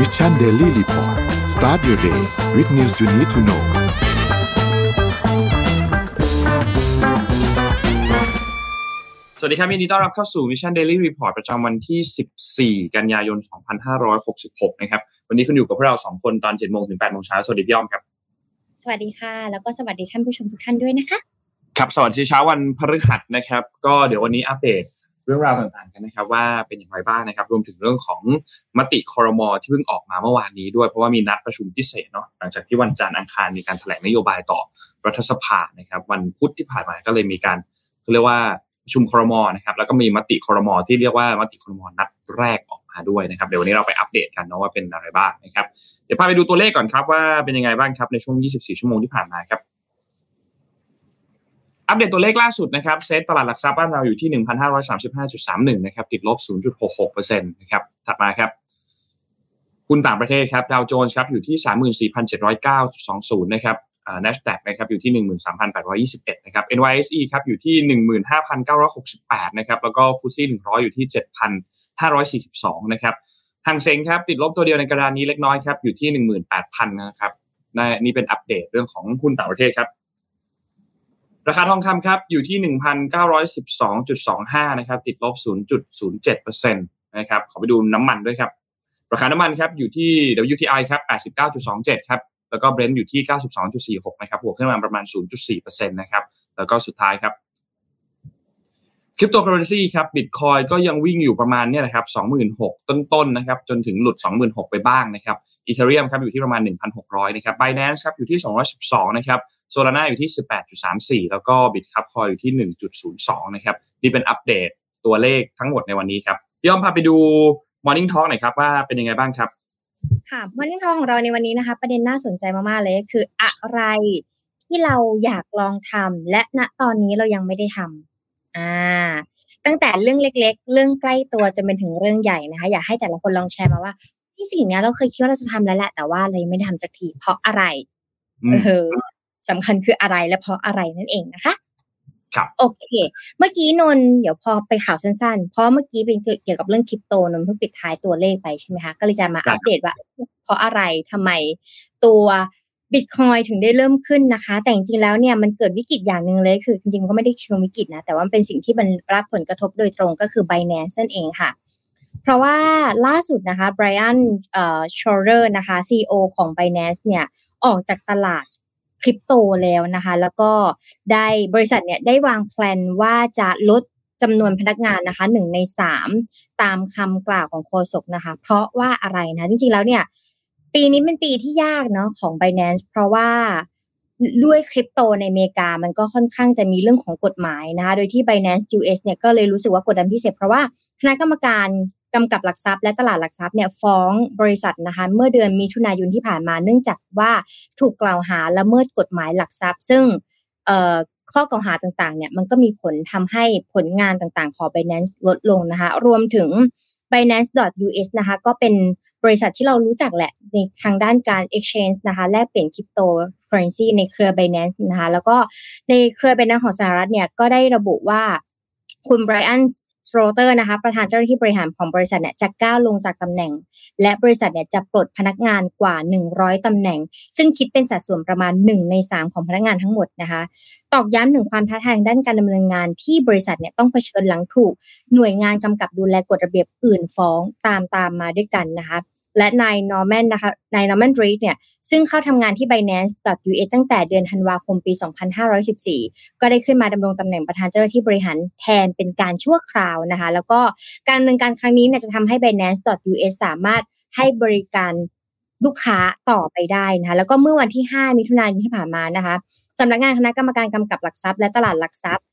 Mission Daily Report start your day with news you need to know สวัสดีครับยินดีต้อนรับเข้าสู่ Mission Daily Report ประจำวันที่ 14 กันยายน 2566 นะครับ วันนี้คุณอยู่กับพวกเรา 2 คนตอน 7 โมงถึง 8 โมงเช้า สวัสดีพี่อ้อมครับ สวัสดีค่ะ แล้วก็สวัสดีท่านผู้ชมทุกท่านด้วยนะคะ ครับ สวัสดีเช้าวันพฤหัสนะครับ ก็เดี๋ยววันนี้อัปเดต เรื่องราวต่างๆกันนะครับ ว่าเป็นอย่างไรบ้างนะครับ รวมถึงเรื่องของมติคอรมอที่เพิ่งออกมาเมื่อวานนี้ด้วยเพราะว่ามีนัดประชุมพิเศษเนาะหลังจากที่วันจันทร์อังคารมีการแถลงนโยบายต่อรัฐสภานะครับ วันพุธที่ผ่านมาก็เลยมีการเขาเรียกว่าประชุมคอรมอนะครับ แล้วก็มีมติคอรมอที่เรียกว่ามติคอรมอนัดแรกออกมาด้วยนะครับเดี๋ยววันนี้เราไปอัปเดตกันเนาะว่าเป็นอะไรบ้างนะครับเดี๋ยวพาไปดูตัวเลขก่อนครับว่าเป็นยังไงบ้างครับในช่วง 24 ชั่วโมงที่ผ่านมาครับ อัปเดตตัวเลขล่าสุดนะครับเซตตลาดหลักทรัพย์บ้านเราอยู่ที่ 1,535.31 นะครับติดลบ 0.66%นะครับถัดมาครับหุ้นต่างประเทศครับดาวโจนส์ครับอยู่ที่ 34,709.20 นะครับอ่า NASDAQ นะครับอยู่ที่ 13,821 นะครับ NYSE ครับอยู่ที่ 15,968 นะครับแล้วก็ฟุตซี่100 อยู่ที่ 7,542 นะครับหางเซ็งครับติดลบตัวเดียวในกระดานนี้เล็กน้อยครับอยู่ที่ 18,000 นะครับนี่เป็นอัปเดตเรื่องของหุ้นต่างประเทศครับ ราคาทองคำครับอยู่ที่ 1,912.25 นะครับ ติดลบ 0.07%นะครับ ขอไปดูน้ำมันด้วยครับ ราคาน้ำมันครับอยู่ที่ WTI ครับ 89.27 ครับ แล้วก็ Brent อยู่ที่ 92.46 นะครับบวกขึ้นมาประมาณ 0.4%นะครับ แล้วก็สุดท้ายครับคริปโตเคอเรนซีครับบิตคอยก็ยังวิ่งอยู่ประมาณเนี่ยนะครับ26,000ต้นๆนะครับ จนถึงหลุด26,000ไปบ้างนะครับอีเทเรียมครับอยู่ที่ประมาณ1,600นะครับ Binance ครับอยู่ที่212นะครับ โซลาร่าอยู่ที่ 18.34 แล้วก็บิตครับคอยอยู่ที่ 1.02 นะครับนี่เป็นอัปเดตตัวเลขทั้งหมดในวันนี้ครับพี่อ้อมพาไปดู Morning Talk หน่อยครับว่าเป็นยังไงบ้างครับ ค่ะวันนี้ทองของเราในวันนี้นะคะ ประเด็นน่าสนใจมาก ๆ เลย คืออะไรที่เราอยากลองทำและณตอนนี้เรายังไม่ได้ทำอ่าตั้งแต่เรื่องเล็ก ๆ เรื่องใกล้ตัวจนเป็นถึงเรื่องใหญ่นะคะ อยากให้แต่ละคนลองแชร์มาว่าที่สิ่งนี้เราเคยคิดว่าเราจะทำแล้วแหละแต่ว่าเรายังไม่ได้ทำสักทีเพราะอะไรอืมเออ สำคัญคืออะไรและเพราะอะไรนั่นเองนะคะครับโอเค เมื่อกี้นนท์เดี๋ยวพอไปข่าวสั้นๆ เพราะเมื่อกี้เป็นเกี่ยวกับเรื่องคริปโตนนท์เพิ่งปิดท้ายตัวเลขไปใช่ไหมคะ ก็เลยจะมาครับอัปเดตว่า เพราะอะไรทำไมตัวบิตคอยถึงได้เริ่มขึ้นนะคะ แต่จริงๆแล้วเนี่ยมันเกิดวิกฤตอย่างหนึ่งเลยคือจริงๆมันก็ไม่ได้เชิงวิกฤตนะ แต่ว่ามันเป็นสิ่งที่มันรับผลกระทบโดยตรงก็คือ Binance นั่นเองค่ะ เพราะว่าล่าสุดนะคะไบรอันเอ่อชอร์เรอร์นะคะ CEO ของ Binance เนี่ยออกจากตลาด คริปโตแล้วนะคะ แล้วก็ได้บริษัทเนี่ยได้วางแผนว่าจะลดจำนวนพนักงานนะคะหนึ่งในสามตามคำกล่าวของโฆษกนะคะ เพราะว่าอะไรนะจริงๆแล้วเนี่ย ปีนี้เป็นปีที่ยากเนาะของ Binance เพราะว่าด้วยคริปโตในอเมริกา มันก็ค่อนข้างจะมีเรื่องของกฎหมายนะคะ โดยที่ Binance US เนี่ยก็เลยรู้สึกว่ากดดันพิเศษ เพราะว่าคณะกรรมการ กำกับหลักทรัพย์และตลาดหลักทรัพย์เนี่ยฟ้องบริษัทนะคะเมื่อเดือนมิถุนายนที่ผ่านมา เนื่องจากว่าถูกกล่าวหาละเมิดกฎหมายหลักทรัพย์ ซึ่งข้อกล่าวหาต่างๆเนี่ยมันก็มีผลทำให้ผลงานต่างๆ ของ Binance ลดลงนะคะรวมถึง Binance.us นะคะก็เป็นบริษัทที่เรารู้จักแหละในทางด้านการ exchange นะคะแลกเปลี่ยนคริปโตเคอเรนซีในเครือ Binance นะคะแล้วก็ในเครือ Binance ของสหรัฐเนี่ยก็ได้ระบุว่าคุณไบรอัน สโตรเตอร์นะคะประธานเจ้าหน้าที่บริหารของบริษัทเนี่ยจะก้าวลงจากตำแหน่ง และบริษัทเนี่ยจะปลดพนักงานกว่า 100ตำแหน่ง ซึ่งคิดเป็นสัดส่วนประมาณ 1 ใน 3 ของพนักงานทั้งหมดนะคะตอกย้ำถึงความท้าทายด้านการดำเนินงานที่บริษัทเนี่ยต้องเผชิญหลังถูก หน่วยงานกำกับดูแลกฎระเบียบยื่นฟ้องตามตามมาด้วยกันนะคะ และนายนอร์แมนนะคะนายนอร์แมนรีดเนี่ยซึ่งเข้าทำงานที่ Binance.us ตั้งแต่เดือนธันวาคมปี 2514 ก็ได้ขึ้นมาดำรงตำแหน่งประธานเจ้าหน้าที่บริหารแทนเป็นการชั่วคราวนะคะ แล้วก็การดำเนินการครั้งนี้เนี่ยจะทำให้ Binance.us สามารถให้บริการลูกค้าต่อไปได้นะคะแล้วก็เมื่อวันที่ 5 มิถุนายนที่ผ่านมานะคะสำนักงานคณะกรรมการกำกับหลักทรัพย์และตลาดหลักทรัพย์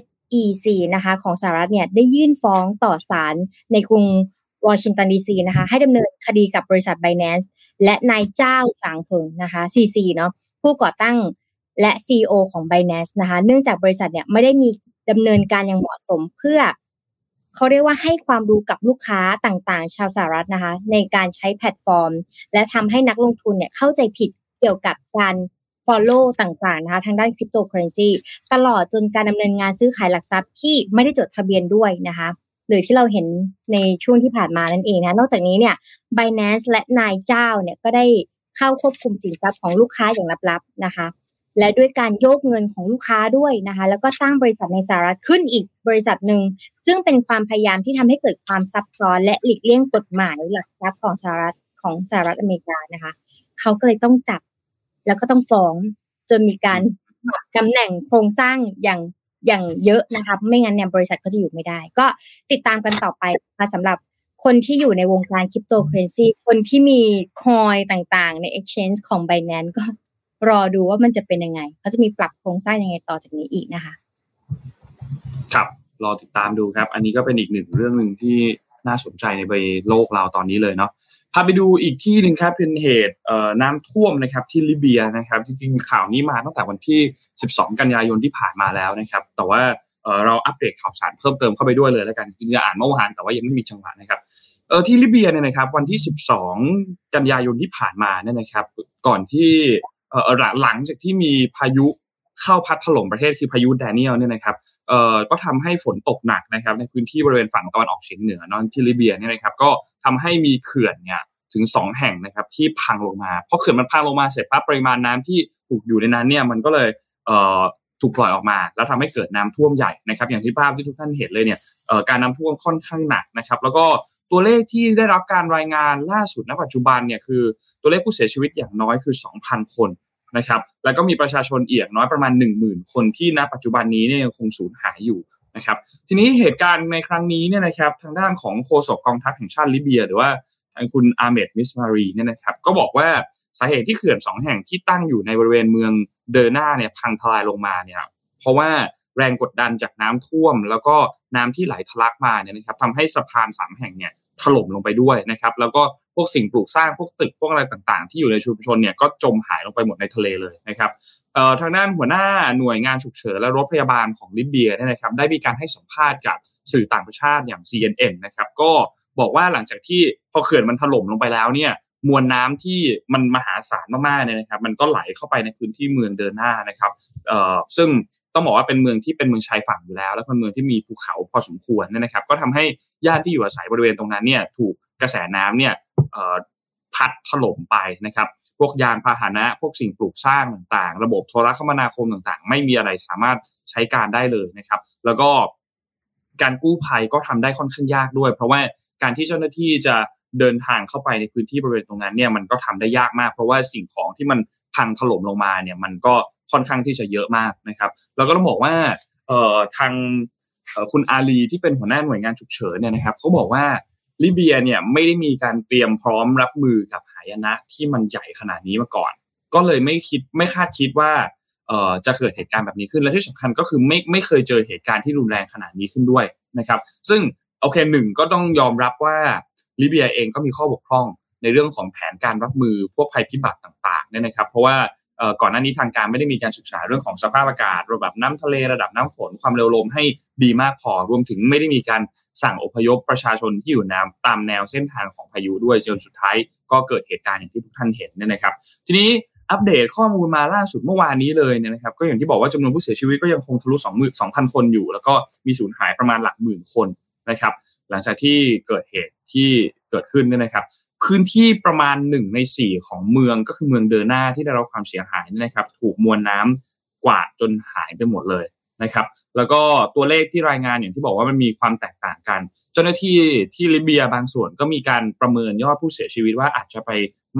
SEC นะคะของสหรัฐเนี่ยได้ยื่นฟ้องต่อศาลในกรุง วอชิงตันดีซีนะคะ ให้ดำเนินคดีกับบริษัท Binance และนายเจ้าฉางเพิงนะคะ CC เนาะผู้ก่อตั้งและ CEO ของ Binance นะคะ เนื่องจากบริษัทเนี่ยไม่ได้มีดำเนินการอย่างเหมาะสมเพื่อเขาเรียกว่าให้ความรู้กับลูกค้าต่างๆ ชาวสหรัฐนะคะ ในการใช้แพลตฟอร์ม และทำให้นักลงทุนเนี่ยเข้าใจผิดเกี่ยวกับการ follow ต่างๆนะคะทางด้านคริปโตเคอเรนซีตลอดจนการดำเนินงานซื้อขายหลักทรัพย์ที่ไม่ได้จดทะเบียนด้วยนะคะ หรือที่เราเห็นในช่วงที่ผ่านมานั่นเองนะนอกจากนี้เนี่ย Binance และนายเจ้าเนี่ยก็ได้เข้าควบคุมสินทรัพย์ของลูกค้าอย่างลับๆนะคะ และด้วยการโยกเงินของลูกค้าด้วยนะคะ แล้วก็สร้างบริษัทในสหรัฐขึ้นอีกบริษัทหนึ่งซึ่งเป็นความพยายามที่ทำให้เกิดความซับซ้อนและหลีกเลี่ยงกฎหมายหลักทรัพย์ของสหรัฐของสหรัฐอเมริกานะคะ เขาก็เลยต้องจับแล้วก็ต้องฟ้องจนมีการตำแหน่งโครงสร้างอย่าง อย่างเยอะนะคะไม่งั้นเนี่ยบริษัทก็จะอยู่ไม่ได้ ก็ติดตามกันต่อไปนะคะสำหรับคนที่อยู่ในวงการคริปโตเคอเรนซีคนที่มีคอยต่างๆ ใน Exchange ของ Binance ก็รอดูว่ามันจะเป็นยังไงเขาจะมีปรับโครงสร้างยังไงต่อจากนี้อีกนะคะ ครับรอติดตามดูครับ อันนี้ก็เป็นอีกหนึ่งเรื่องหนึ่งที่น่าสนใจในใบโลกเราตอนนี้เลยเนาะ พาไปดูอีกที่หนึ่งครับเป็นเหตุน้ำท่วมนะครับที่ลิเบียนะครับจริงๆข่าวนี้มาตั้งแต่วันที่ 12 กันยายนที่ผ่านมาแล้วนะครับ แต่ว่าเราอัปเดตข่าวสารเพิ่มเติมเข้าไปด้วยเลยแล้วกันจริงๆอ่านเมื่อวานแต่ว่ายังไม่มีจังหวะนะครับเออที่ลิเบียเนี่ยนะครับวันที่ 12 กันยายนที่ผ่านมาเนี่ยนะครับ ก่อนที่เออหลังจากที่มีพายุเข้าพัดถล่มประเทศคือพายุแดเนียลเนี่ยนะครับเอ่อก็ทำให้ฝนตกหนักนะครับในพื้นที่บริเวณฝั่งตะวันออกเฉียงเหนือนอนที่ลิเบียเนี่ยนะครับก็ ทำให้มีเขื่อนเนี่ยถึง 2 แห่งนะครับที่พังลงมาเพอเขื่อนมันพังลงมาเสร็จปั๊บปริมาณน้ำที่ถูกอยู่ในนั้นเนี่ยมันก็เลยเถูกปล่อยออกมา แล้วทำให้เกิดน้ำท่วมใหญ่นะครับอย่างที่ภาพที่ทุกท่านเห็นเลยเนี่ยการน้ำท่วมค่อนข้างหนักนะครับแล้วก็ตัวเลขที่ได้รับการรายงานล่าสุดณปัจจุบันเนี่ยคือตัวเลขผู้เสียชีวิตอย่างน้อยคือ 2,000 คนนะครับแล้วก็มีประชาชนอย่างน้อยประมาณ 10,000 คนที่ณปัจจุบันนี้เนี่ยยังคงสูญหายอยู่ นะครับทีนี้เหตุการณ์ในครั้งนี้เนี่ยนะครับทางด้านของโฆษกกองทัพแห่งชาติลิเบีย หรือว่าทางคุณอาเมดมิสมารีเนี่ยนะครับก็บอกว่าสาเหตุที่เขื่อนสองแห่งที่ตั้งอยู่ในบริเวณเมืองเดอร์นาเนี่ยพังทลายลงมาเนี่ยเพราะว่าแรงกดดันจากน้ำท่วม แล้วก็น้ำที่ไหลทะลักมาเนี่ยนะครับทำให้สะพานสามแห่งเนี่ยถล่มลงไปด้วยนะครับแล้วก็พวกสิ่งปลูกสร้างพวกตึกพวกอะไรต่างๆ ที่อยู่ในชุมชนเนี่ยก็จมหายลงไปหมดในทะเลเลยนะครับ ทางด้านหัวหน้าหน่วยงานฉุกเฉินและรถพยาบาลของลิเบียเนี่ยนะครับได้มีการให้สัมภาษณ์กับสื่อต่างประเทศอย่าง CNN นะครับก็บอกว่าหลังจากที่พอเขื่อนมันถล่มลงไปแล้วเนี่ยมวลน้ำที่มันมหาศาลมากๆเนี่ยนะครับมันก็ไหลเข้าไปในพื้นที่เมืองเดินหน้านะครับเอ่อซึ่งต้องบอกว่าเป็นเมืองที่เป็นเมืองชายฝั่งอยู่แล้ว แล้วเป็นเมืองที่มีภูเขาพอสมควรนะครับ ก็ทำให้ญาติที่อยู่อาศัยบริเวณตรงนั้นเนี่ยถูกกระแสน้ำเนี่ยพัดถล่มไปนะครับ พวกยานพาหนะ พวกสิ่งปลูกสร้างต่างๆ ระบบโทรคมนาคมต่างๆ ไม่มีอะไรสามารถใช้การได้เลยนะครับ แล้วก็การกู้ภัยก็ทำได้ค่อนข้างยากด้วย เพราะว่าการที่เจ้าหน้าที่จะเดินทางเข้าไปในพื้นที่บริเวณตรงนั้นเนี่ยมันก็ทำได้ยากมาก เพราะว่าสิ่งของที่มันพังถล่มลงมาเนี่ยมันก็ค่อนข้างที่จะเยอะมากนะครับแล้วก็ต้องบอกว่าเอ่อทางคุณอาลีที่เป็นหัวหน้าหน่วยงานฉุกเฉินเนี่ยนะครับเขาบอกว่า ลิเบียเนี่ยไม่ได้มีการเตรียมพร้อมรับมือกับหายนะที่มันใหญ่ขนาดนี้มาก่อน ก็เลยไม่คิดไม่คาดคิดว่าเอ่อจะเกิดเหตุการณ์แบบนี้ขึ้นและที่สำคัญก็คือไม่ไม่เคยเจอเหตุการณ์ที่รุนแรงขนาดนี้ขึ้นด้วยนะครับ ซึ่งโอเคหนึ่งก็ต้องยอมรับว่าลิเบียเองก็มีข้อบกพร่องในเรื่องของแผนการรับมือพวกภัยพิบัติต่างๆเนี่ยนะครับ เพราะว่า ก่อนหน้านี้ทางการไม่ได้มีการศึกษาเรื่องของสภาพอากาศ ระดับน้ำทะเลระดับน้ำฝนความเร็วลมให้ดีมากพอรวมถึงไม่ได้มีการสั่งอพยพประชาชนที่อยู่แนวตามแนวเส้นทางของพายุด้วยจนสุดท้ายก็เกิดเหตุการณ์อย่างที่ทุกท่านเห็นเนี่ยนะครับ ทีนี้อัปเดตข้อมูลมาล่าสุดเมื่อวานนี้เลยเนี่ยนะครับ ก็อย่างที่บอกว่าจำนวนผู้เสียชีวิตก็ยังคงทะลุสองหมื่นสองพันคนอยู่ แล้วก็มีสูญหายประมาณหลักหมื่นคนนะครับ หลังจากที่เกิดเหตุที่เกิดขึ้นเนี่ยนะครับ พื้นที่ประมาณหนึ่งในสี่ของเมืองก็คือเมืองเดอร์นาที่ได้รับความเสียหายนะครับ ถูกมวลน้ากวาดจนหายไปหมดเลยนะครับ แล้วก็ตัวเลขที่รายงานอย่างที่บอกว่ามันมีความแตกต่างกัน เจ้าหน้าที่ที่ลิเบียบางส่วนก็มีการประเมินยอดผู้เสียชีวิตว่าอาจจะไป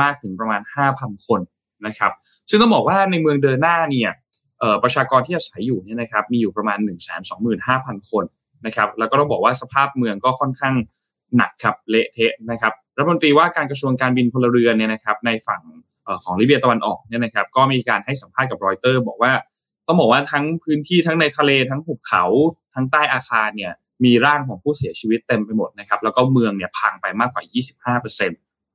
มากถึงประมาณ 5,000 คนนะครับ ซึ่งต้องบอกว่าในเมืองเดอร์นาเนี่ยประชากรที่อาศัยอยู่เนี่ยนะครับมีอยู่ประมาณ 1 2 5 0 0 0 คนนะครับ แล้วก็ต้องบอกว่าสภาพเมืองก็ค่อนข้างหนักครับเละเทะนะครับ รัฐมนตรีว่าการกระทรวงการบินพลเรือนเนี่ยนะครับในฝั่งของลิเบียตะวันออกเนี่ยนะครับก็มีการให้สัมภาษณ์กับรอยเตอร์ บอกว่าต้องบอกว่าทั้งพื้นที่ทั้งในทะเลทั้งหุบเขา ทั้งใต้อาคารเนี่ยมีร่างของผู้เสียชีวิตเต็มไปหมดนะครับแล้วก็เมืองเนี่ยพังไปมากกว่า 25%น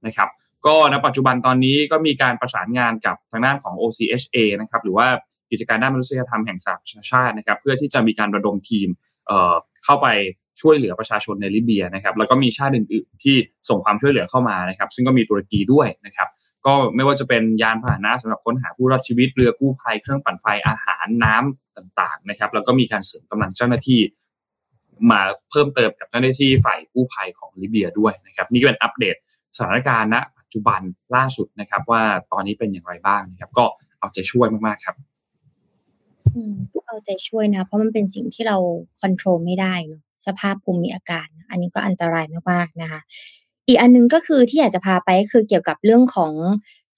ะครับก็ในปัจจุบันตอนนี้ก็มีการประสานงานกับทางด้านของ OCHA นะครับหรือว่ากิจการด้านมนุษยธรรมแห่งสหประชาชาตินะครับเพื่อที่จะมีการระดมทีมเข้าไป ช่วยเหลือประชาชนในลิเบียนะครับแล้วก็มีชาติอื่นๆที่ส่งความช่วยเหลือเข้ามานะครับ ซึ่งก็มีตุรกีด้วยนะครับ ก็ไม่ว่าจะเป็นยานพาหนะสำหรับค้นหาผู้รอดชีวิตเรือกู้ภัยเครื่องปั่นไฟอาหารน้ำต่างๆนะครับ แล้วก็มีการเสริมกำลังเจ้าหน้าที่มาเพิ่มเติมกับเจ้าหน้าที่ฝ่ายกู้ภัยของลิเบียด้วยนะครับ นี่ก็เป็นอัปเดตสถานการณ์ณปัจจุบันล่าสุดนะครับ ว่าตอนนี้เป็นอย่างไรบ้างนะครับ ก็เอาใจช่วยมากๆครับอืมเอาใจช่วยนะ เพราะมันเป็นสิ่งที่เราควบคุมไม่ได้เนาะ สภาพภูมิอากาศ อันนี้ก็อันตรายมากๆนะคะ อีกอันนึงก็คือที่อยากจะพาไปคือเกี่ยวกับเรื่องของ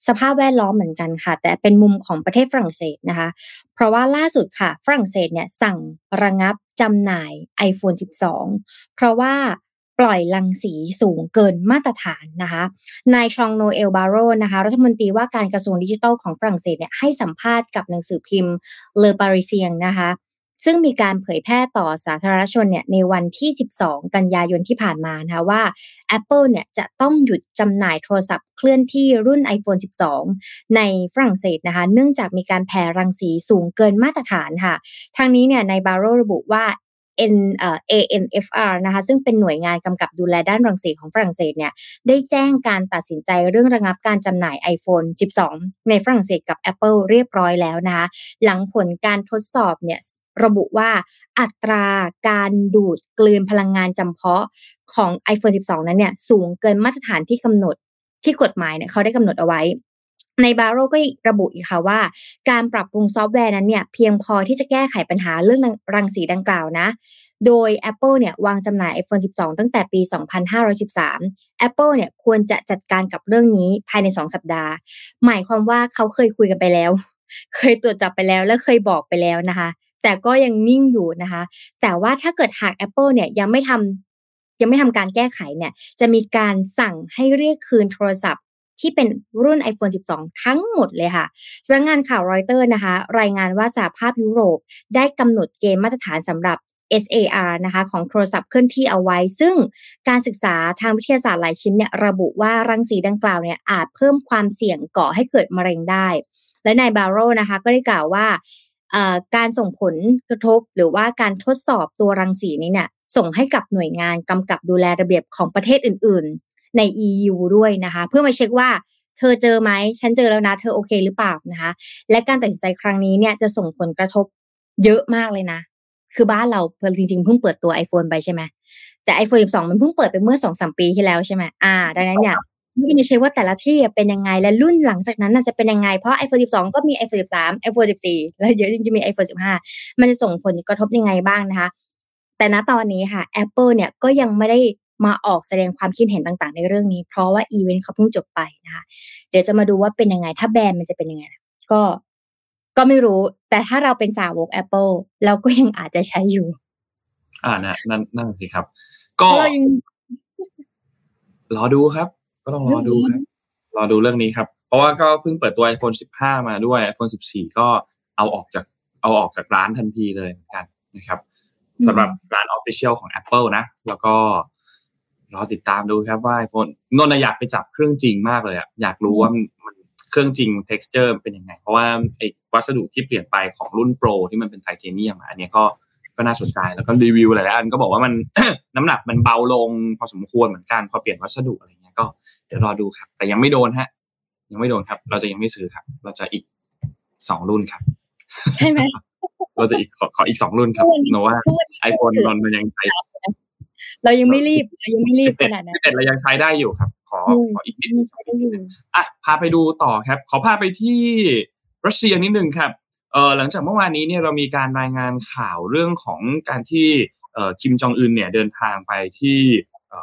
สภาพแวดล้อมเหมือนกันค่ะ แต่เป็นมุมของประเทศฝรั่งเศสนะคะ เพราะว่าล่าสุดค่ะ ฝรั่งเศสเนี่ยสั่งระงับจำหน่าย iPhone 12 เพราะว่าปล่อยรังสีสูงเกินมาตรฐานนะคะ นายชองโนเอลบาโรนะคะ รัฐมนตรีว่าการกระทรวงดิจิทัลของฝรั่งเศสเนี่ยให้สัมภาษณ์กับหนังสือพิมพ์เลอปาริเซียงนะคะ ซึ่งมีการเผยแพร่ต่อสาธารณชนเนี่ยในวันที่ 12 กันยายนที่ผ่านมานะคะว่า Apple เนี่ยจะต้องหยุดจำหน่ายโทรศัพท์เคลื่อนที่รุ่น iPhone 12 ในฝรั่งเศสนะคะ เนื่องจากมีการแผ่รังสีสูงเกินมาตรฐานค่ะ ทางนี้เนี่ยในบาโรระบุว่า N เอ่อ ANFR นะคะซึ่งเป็นหน่วยงานกำกับดูแลด้านรังสีของฝรั่งเศสเนี่ยได้แจ้งการตัดสินใจเรื่องระงับการจำหน่าย iPhone 12 ในฝรั่งเศสกับ Apple เรียบร้อยแล้วนะคะหลังผลการทดสอบเนี่ย ระบุว่าอัตราการดูดกลืนพลังงานจำเพาะของ iPhone 12 นั้นเนี่ยสูงเกินมาตรฐานที่กำหนดที่กฎหมายเนี่ยเขาได้กำหนดเอาไว้ ในบาโรก็ระบุอีกค่ะว่า การปรับปรุงซอฟต์แวร์นั้นเนี่ยเพียงพอที่จะแก้ไขปัญหาเรื่องรังสีดังกล่าวนะ โดย Apple เนี่ยวางจำหน่าย iPhone 12 ตั้งแต่ปี 2513 Apple เนี่ยควรจะจัดการกับเรื่องนี้ภายใน 2 สัปดาห์ หมายความว่าเขาเคยคุยกันไปแล้ว เคยตรวจจับไปแล้วและเคยบอกไปแล้วนะคะ แต่ก็ยังนิ่งอยู่นะคะ แต่ว่าถ้าเกิดหาก Apple เนี่ยยังไม่ทำยังไม่ทำการแก้ไขเนี่ย จะมีการสั่งให้เรียกคืนโทรศัพท์ที่เป็นรุ่น iPhone 12 ทั้งหมดเลยค่ะสำนักงานข่าวรอยเตอร์นะคะ รายงานว่าสหภาพยุโรปได้กำหนดเกณฑ์มาตรฐานสำหรับ SAR นะคะของโทรศัพท์เคลื่อนที่เอาไว้ ซึ่งการศึกษาทางวิทยาศาสตร์หลายชิ้นเนี่ยระบุว่ารังสีดังกล่าวเนี่ยอาจเพิ่มความเสี่ยงก่อให้เกิดมะเร็งได้ และนายบาโรนะคะก็ได้กล่าวว่า การส่งผลกระทบหรือว่าการทดสอบตัวรังสีนี้เนี่ยส่งให้กับหน่วยงานกำกับดูแลระเบียบของประเทศอื่น ๆ ใน EU ด้วยนะคะ เพื่อมาเช็คว่าเธอเจอไหมฉันเจอแล้วนะ เธอโอเคหรือเปล่านะคะ และการตัดสินใจครั้งนี้เนี่ยจะส่งผลกระทบเยอะมากเลยนะ คือบ้านเราจริงๆเพิ่งเปิดตัว iPhone ไปใช่ไหมแต่ iPhone 12 มันเพิ่งเปิดไปเมื่อสองสามปีที่แล้วใช่ไหมอ่า ดังนั้นเนี่ย ไม่ได้เช็คว่าแต่ละที่เป็นยังไงและรุ่นหลังจากนั้นจะเป็นยังไง เพราะ iPhone 12 ก็มี iPhone 13 iPhone 14 แล้วเดี๋ยวจะมี iPhone 15 มันจะส่งผลกระทบยังไงบ้างนะคะ แต่ณตอนนี้ค่ะ Apple เนี่ยก็ยังไม่ได้มาออกแสดงความคิดเห็นต่างๆ ในเรื่องนี้ เพราะว่าอีเวนต์เขาเพิ่งจบไปนะคะ เดี๋ยวจะมาดูว่าเป็นยังไง ถ้าแบรนด์มันจะเป็นยังไง ก็ก็ไม่รู้ แต่ถ้าเราเป็นสาวก Apple เราก็ยังอาจจะใช้อยู่ อ่านะนั่นนั่นสิครับ ก็รอดูครับ ก็ต้องรอดูครับรอดูเรื่องนี้ครับ เพราะว่าก็เพิ่งเปิดตัว iPhone 15 มาด้วย iPhone 14 ก็เอาออกจากเอาออกจากร้านทันทีเลยเหมือนกันนะครับสำหรับร้าน Official ของ Apple นะ แล้วก็รอติดตามดูครับว่า iPhone นนอยากไปจับเครื่องจริงมากเลยอะอยากรู้ว่ามันเครื่องจริง texture เป็นยังไง เพราะว่าไอ้วัสดุที่เปลี่ยนไปของรุ่นโปรที่มันเป็นไทเทเนียมอันนี้ก็ ก็น่าสนใจแล้วก็รีวิวหลายๆอันก็บอกว่ามันน้ำหนักมันเบาลงพอสมควรเหมือนกันพอเปลี่ยนวัสดุอะไรเงี้ยก็เดี๋ยวรอดูครับ แต่ยังไม่โดนฮะ ยังไม่โดนครับ เราจะยังไม่ซื้อครับ เราจะอีกสองรุ่นครับ ใช่ไหมเราจะอีกขอขออีกสองรุ่นครับโนว่าไอโฟนนนมันยังใช้เรายังไม่รีบเรายังไม่รีบขนาดนั้นสิบเอ็ดเรายังใช้ได้อยู่ครับ ขอขออีกนิดนึงอะพาไปดูต่อครับ ขอพาไปที่รัสเซียนิดนึงครับ เออหลังจากเมื่อวานนี้เนี่ยเรามีการรายงานข่าวเรื่องของการที่เออคิมจองอึนเนี่ยเดินทางไปที่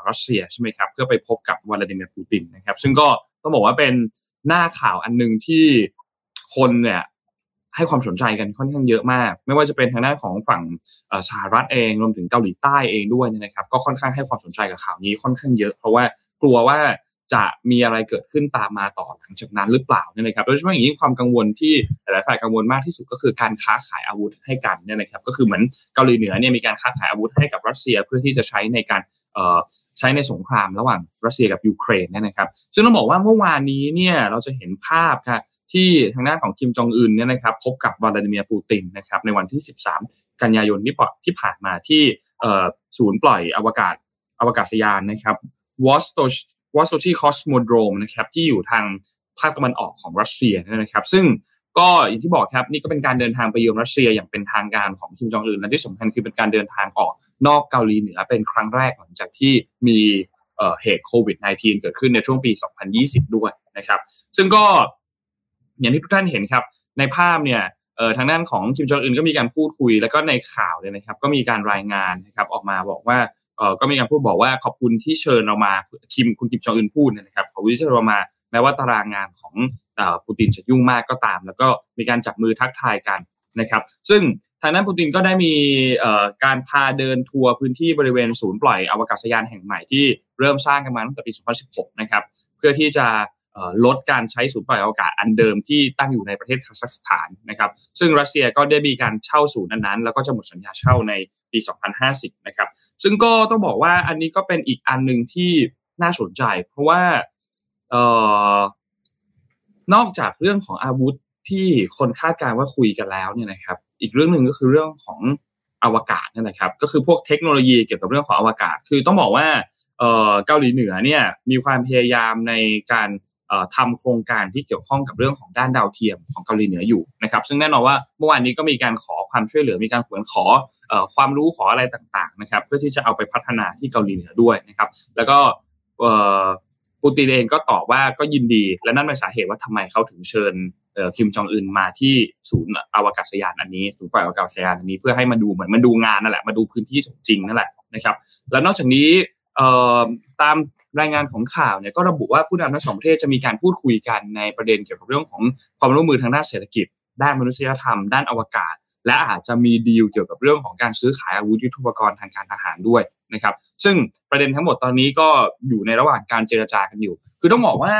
รัสเซียใช่ไหมครับเพื่อไปพบกับวลาดิเมียร์ปูตินนะครับ ซึ่งก็ต้องบอกว่าเป็นหน้าข่าวอันหนึ่งที่คนเนี่ยให้ความสนใจกันค่อนข้างเยอะมาก ไม่ว่าจะเป็นทางด้านของฝั่งสหรัฐเองรวมถึงเกาหลีใต้เองด้วยนะครับ ก็ค่อนข้างให้ความสนใจกับข่าวนี้ค่อนข้างเยอะ เพราะว่ากลัวว่า จะมีอะไรเกิดขึ้นตามมาต่อหลังจากนั้นหรือเปล่าเนี่ยนะครับโดยเฉพาะอย่างยิ่งความกังวลที่หลายฝ่ายกังวลมากที่สุดก็คือการค้าขายอาวุธให้กันเนี่ยนะครับก็คือเหมือนเกาหลีเหนือเนี่ยมีการค้าขายอาวุธให้กับรัสเซียเพื่อที่จะใช้ในการใช้ในสงครามระหว่างรัสเซียกับยูเครนเนี่ยนะครับ ซึ่งต้องบอกว่าเมื่อวานนี้เนี่ยเราจะเห็นภาพครับที่ทางด้านของคิมจองอึนเนี่ยนะครับพบกับวลาดิเมียร์ปูตินนะครับในวันที่ 13 กันยายนที่ที่ผ่านมาที่ศูนย์ปล่อยอวกาศอวกาศยานนะครับวอสโต วอสโตชีคอสโมโดรมนะครับที่อยู่ทางภาคตะวันออกของรัสเซียนะครับ ซึ่งก็อย่างที่บอกครับนี่ก็เป็นการเดินทางไปเยือนรัสเซียอย่างเป็นทางการของคิมจองอึนและที่สำคัญคือเป็นการเดินทางออกนอกเกาหลีเหนือเป็นครั้งแรกหลังจากที่มีเหตุโควิด -19 เกิดขึ้นในช่วงปี 2020 ด้วยนะครับ ซึ่งก็อย่างที่ทุกท่านเห็นครับ ในภาพเนี่ยทางด้านของคิมจองอึนก็มีการพูดคุย แล้วก็ในข่าวเลยนะครับ ก็มีการรายงานนะครับออกมาบอกว่า ก็มีการพูดบอกว่าขอบคุณที่เชิญเรามาคิมคุณคิมจองอึนพูดนะครับขอบคุณที่เชิญเรามาแม้ว่าตารางงานของปูตินจะยุ่งมากก็ตาม แล้วก็มีการจับมือทักทายกันนะครับ ซึ่งทางนั้นปูตินก็ได้มีการพาเดินทัวร์พื้นที่บริเวณศูนย์ปล่อยอวกาศยานแห่งใหม่ที่เริ่มสร้างกันมาตั้งแต่ปี 2016 นะครับ เพื่อที่จะลดการใช้ศูนย์ปล่อยอวกาศอันเดิมที่ตั้งอยู่ในประเทศคาซัคสถานนะครับ ซึ่งรัสเซียก็ได้มีการเช่าศูนย์นั้นแล้วก็จะหมดสัญญาเช่าใน ปี 2050 นะครับ ซึ่งก็ต้องบอกว่าอันนี้ก็เป็นอีกอันหนึ่งที่น่าสนใจ เพราะว่าเอ่อนอกจากเรื่องของอาวุธที่คนคาดการณ์ว่าคุยกันแล้วเนี่ยนะครับ อีกเรื่องหนึ่งก็คือเรื่องของอวกาศนี่นะครับ ก็คือพวกเทคโนโลยีเกี่ยวกับเรื่องของอวกาศ คือต้องบอกว่าเกาหลีเหนือเนี่ยมีความพยายามในการทำโครงการที่เกี่ยวข้องกับเรื่องของด้านดาวเทียมของเกาหลีเหนืออยู่นะครับ ซึ่งแน่นอนว่าเมื่อวานนี้ก็มีการขอความช่วยเหลือมีการขวนขอ ความรู้ขออะไรต่างๆนะครับ เพื่อที่จะเอาไปพัฒนาที่เกาหลีเหนือด้วยนะครับ แล้วก็ปูตินเองก็ตอบว่าก็ยินดี และนั่นเป็นสาเหตุว่าทำไมเขาถึงเชิญคิมจองอึนมาที่ศูนย์อวกาศยานอันนี้ศูนย์ปล่อยอวกาศยานอันนี้เพื่อให้มาดูเหมือนมาดูงานนั่นแหละมาดูพื้นที่จริงนั่นแหละนะครับ แล้วนอกจากนี้ตามรายงานของข่าวเนี่ยก็ระบุว่าผู้นำทั้งสองประเทศจะมีการพูดคุยกันในประเด็นเกี่ยวกับเรื่องของความร่วมมือทางด้านเศรษฐกิจ ด้านมนุษยธรรม ด้านอวกาศ และอาจจะมีดีลเกี่ยวกับเรื่องของการซื้อขายอาวุธยุทโธปกรณ์ทางการทหารด้วยนะครับซึ่งประเด็นทั้งหมดตอนนี้ก็อยู่ในระหว่างการเจรจากันอยู่ คือต้องบอกว่า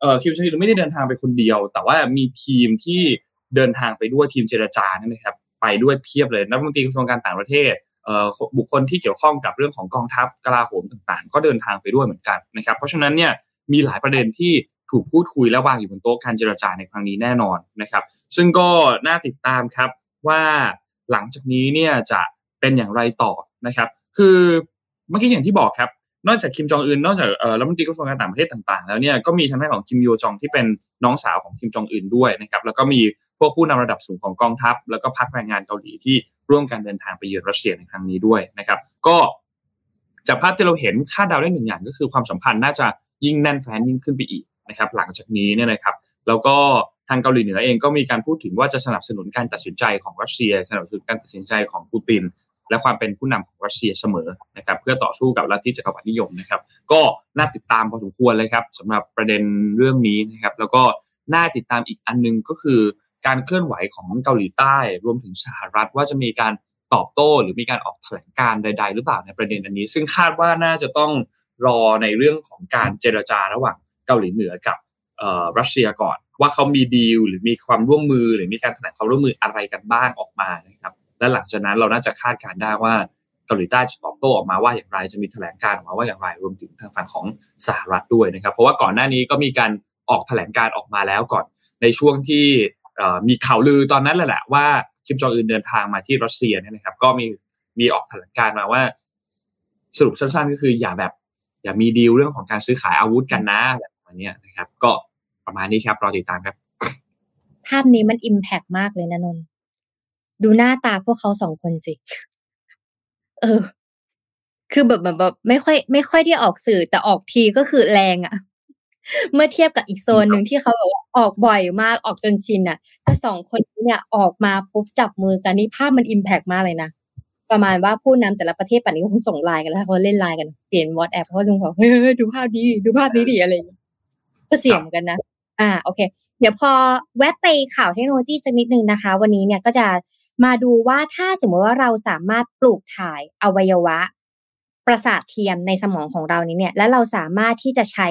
เออคิมชอนไม่ได้เดินทางไปคนเดียว แต่ว่ามีทีมที่เดินทางไปด้วยทีมเจรจานี่นะครับไปด้วยเพียบเลยนักบัญชีกระทรวงการต่างประเทศบุคคลที่เกี่ยวข้องกับเรื่องของกองทัพกลาโหมต่างๆ ก็เดินทางไปด้วยเหมือนกันนะครับเพราะฉะนั้นเนี่ยมีหลายประเด็นที่ถูกพูดคุยและวางอยู่บนโต๊ะการเจรจาในครั้งนี้แน่นอนนะครับ ซึ่งก็น่าติดตามครับ ว่าหลังจากนี้เนี่ยจะเป็นอย่างไรต่อนะครับ คือเมื่อกี้อย่างที่บอกครับ นอกจากคิมจองอึนนอกจากรัฐมนตรีกระทรวงการต่างประเทศต่างๆ แล้วเนี่ยก็มีทางด้านของคิมโยจองที่เป็นน้องสาวของคิมจองอึนด้วยนะครับ แล้วก็มีพวกผู้นำระดับสูงของกองทัพ แล้วก็พรรคแรงงานเกาหลีที่ร่วมกันเดินทางไปเยือนรัสเซียในครั้งนี้ด้วยนะครับ ก็จากภาพที่เราเห็นคาดเดาได้หนึ่งอย่างก็คือความสัมพันธ์น่าจะยิ่งแน่นแฟ้นยิ่งขึ้นไปอีกนะครับ หลังจากนี้เนี่ยนะครับ แล้วก็ ทางเกาหลีเหนือเองก็มีการพูดถึงว่าจะสนับสนุนการตัดสินใจของรัสเซีย สนับสนุนการตัดสินใจของปูติน และความเป็นผู้นำของรัสเซียเสมอนะครับเพื่อต่อสู้กับลัทธิจักรวรรดินิยมนะครับ ก็น่าติดตามพอสมควรเลยครับสำหรับประเด็นเรื่องนี้นะครับ แล้วก็น่าติดตามอีกอันนึงก็คือการเคลื่อนไหวของเกาหลีใต้รวมถึงสหรัฐว่าจะมีการตอบโต้หรือมีการออกแถลงการใด ๆ หรือเปล่าในประเด็นอันนี้ ซึ่งคาดว่าน่าจะต้องรอในเรื่องของการเจรจาระหว่างเกาหลีเหนือกับรัสเซียก่อน ว่าเขามีดีลหรือมีความร่วมมือหรือมีการแถลงความร่วมมืออะไรกันบ้างออกมานะครับ และหลังจากนั้นเราน่าจะคาดการได้ว่าเกาหลีใต้จะตอบโต้ออกมาว่าอย่างไรจะมีแถลงการออกมาว่าอย่างไรรวมถึงทางฝั่งของสหรัฐด้วยนะครับ เพราะว่าก่อนหน้านี้ก็มีการออกแถลงการออกมาแล้วก่อนในช่วงที่มีข่าวลือตอนนั้นแหละว่าคิมจองอึนเดินทางมาที่รัสเซียเนี่ยนะครับ ก็มีมีออกแถลงการมาว่า สรุปสั้นๆ ก็คืออย่าแบบ อย่ามีดีลเรื่องของการซื้อขายอาวุธกันนะแบบนี้นะครับ ก็ ประมาณนี้ครับรอติดตามครับ ภาพนี้มันอิมแพกมากเลยนะนนดูหน้าตาพวกเขาสองคนสิ เออ คือแบบแบบไม่ค่อย ไม่ค่อยที่ออกสื่อแต่ออกทีก็คือแรงอะ่ะ เมื่อเทียบกับอีกโซนหนึ่งที่เขาบอกว่าออกบ่อยมากออกจนชินอะถ้าสองคนเนี่ยออกมาปุ๊บจับมือกันนี่ภาพมันอิมแพกมากเลยนะประมาณว่าผู้นำแต่ละประเทศป่านนี้คงส่งไลน์กันแล้วเขาเล่นไลน์กันเปลี่ยนวอตแอปเพราะลุงบอกเฮ้ยดูภาพนี้ดูภาพนี้ดีอะไรก็เสี่ยงกันนะ อ่าโอเค เดี๋ยวพอแวะไปข่าวเทคโนโลยีสักนิดนึงนะคะ วันนี้เนี่ยก็จะมาดูว่าถ้าสมมติว่าเราสามารถปลูกถ่ายอวัยวะ ประสาทเทียมในสมองของเรานี้เนี่ย แล้วเราสามารถที่จะใช้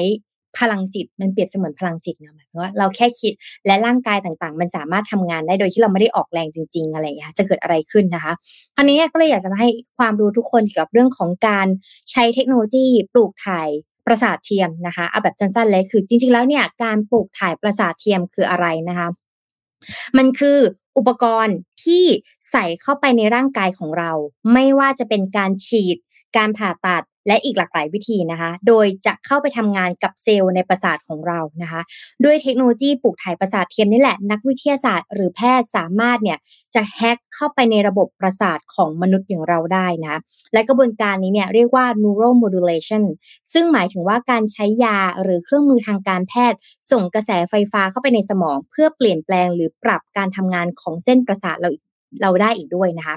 พลังจิตมันเปรียบเสมือนพลังจิตนะหมายถึงว่าเราแค่คิดและร่างกายต่างๆ มันสามารถทำงานได้โดยที่เราไม่ได้ออกแรงจริง ๆ อะไรอย่างเงี้ยจะเกิดอะไรขึ้นนะคะคราวนี้ก็เลยอยากจะมาให้ความรู้ทุกคนเกี่ยวกับเรื่องของการใช้เทคโนโลยีปลูกถ่าย ประสาทเทียมนะคะเอาแบบสั้นๆเลยคือ จริง ๆ แล้วเนี่ยการปลูกถ่ายประสาทเทียมคืออะไรนะคะ มันคืออุปกรณ์ที่ใส่เข้าไปในร่างกายของเรา ไม่ว่าจะเป็นการฉีด การผ่าตัด และอีกหลากหลายวิธีนะคะ โดยจะเข้าไปทำงานกับเซลล์ในประสาทของเรานะคะ ด้วยเทคโนโลยีปลูกถ่ายประสาทเทียมนี่แหละ นักวิทยาศาสตร์หรือแพทย์สามารถเนี่ยจะแฮ็กเข้าไปในระบบประสาทของมนุษย์อย่างเราได้นะ และกระบวนการนี้เนี่ยเรียกว่า neural modulation ซึ่งหมายถึงว่าการใช้ยาหรือเครื่องมือทางการแพทย์ ส่งกระแสไฟฟ้าเข้าไปในสมอง เพื่อเปลี่ยนแปลงหรือปรับการทำงานของเส้นประสาทเรา เราได้อีกด้วยนะคะ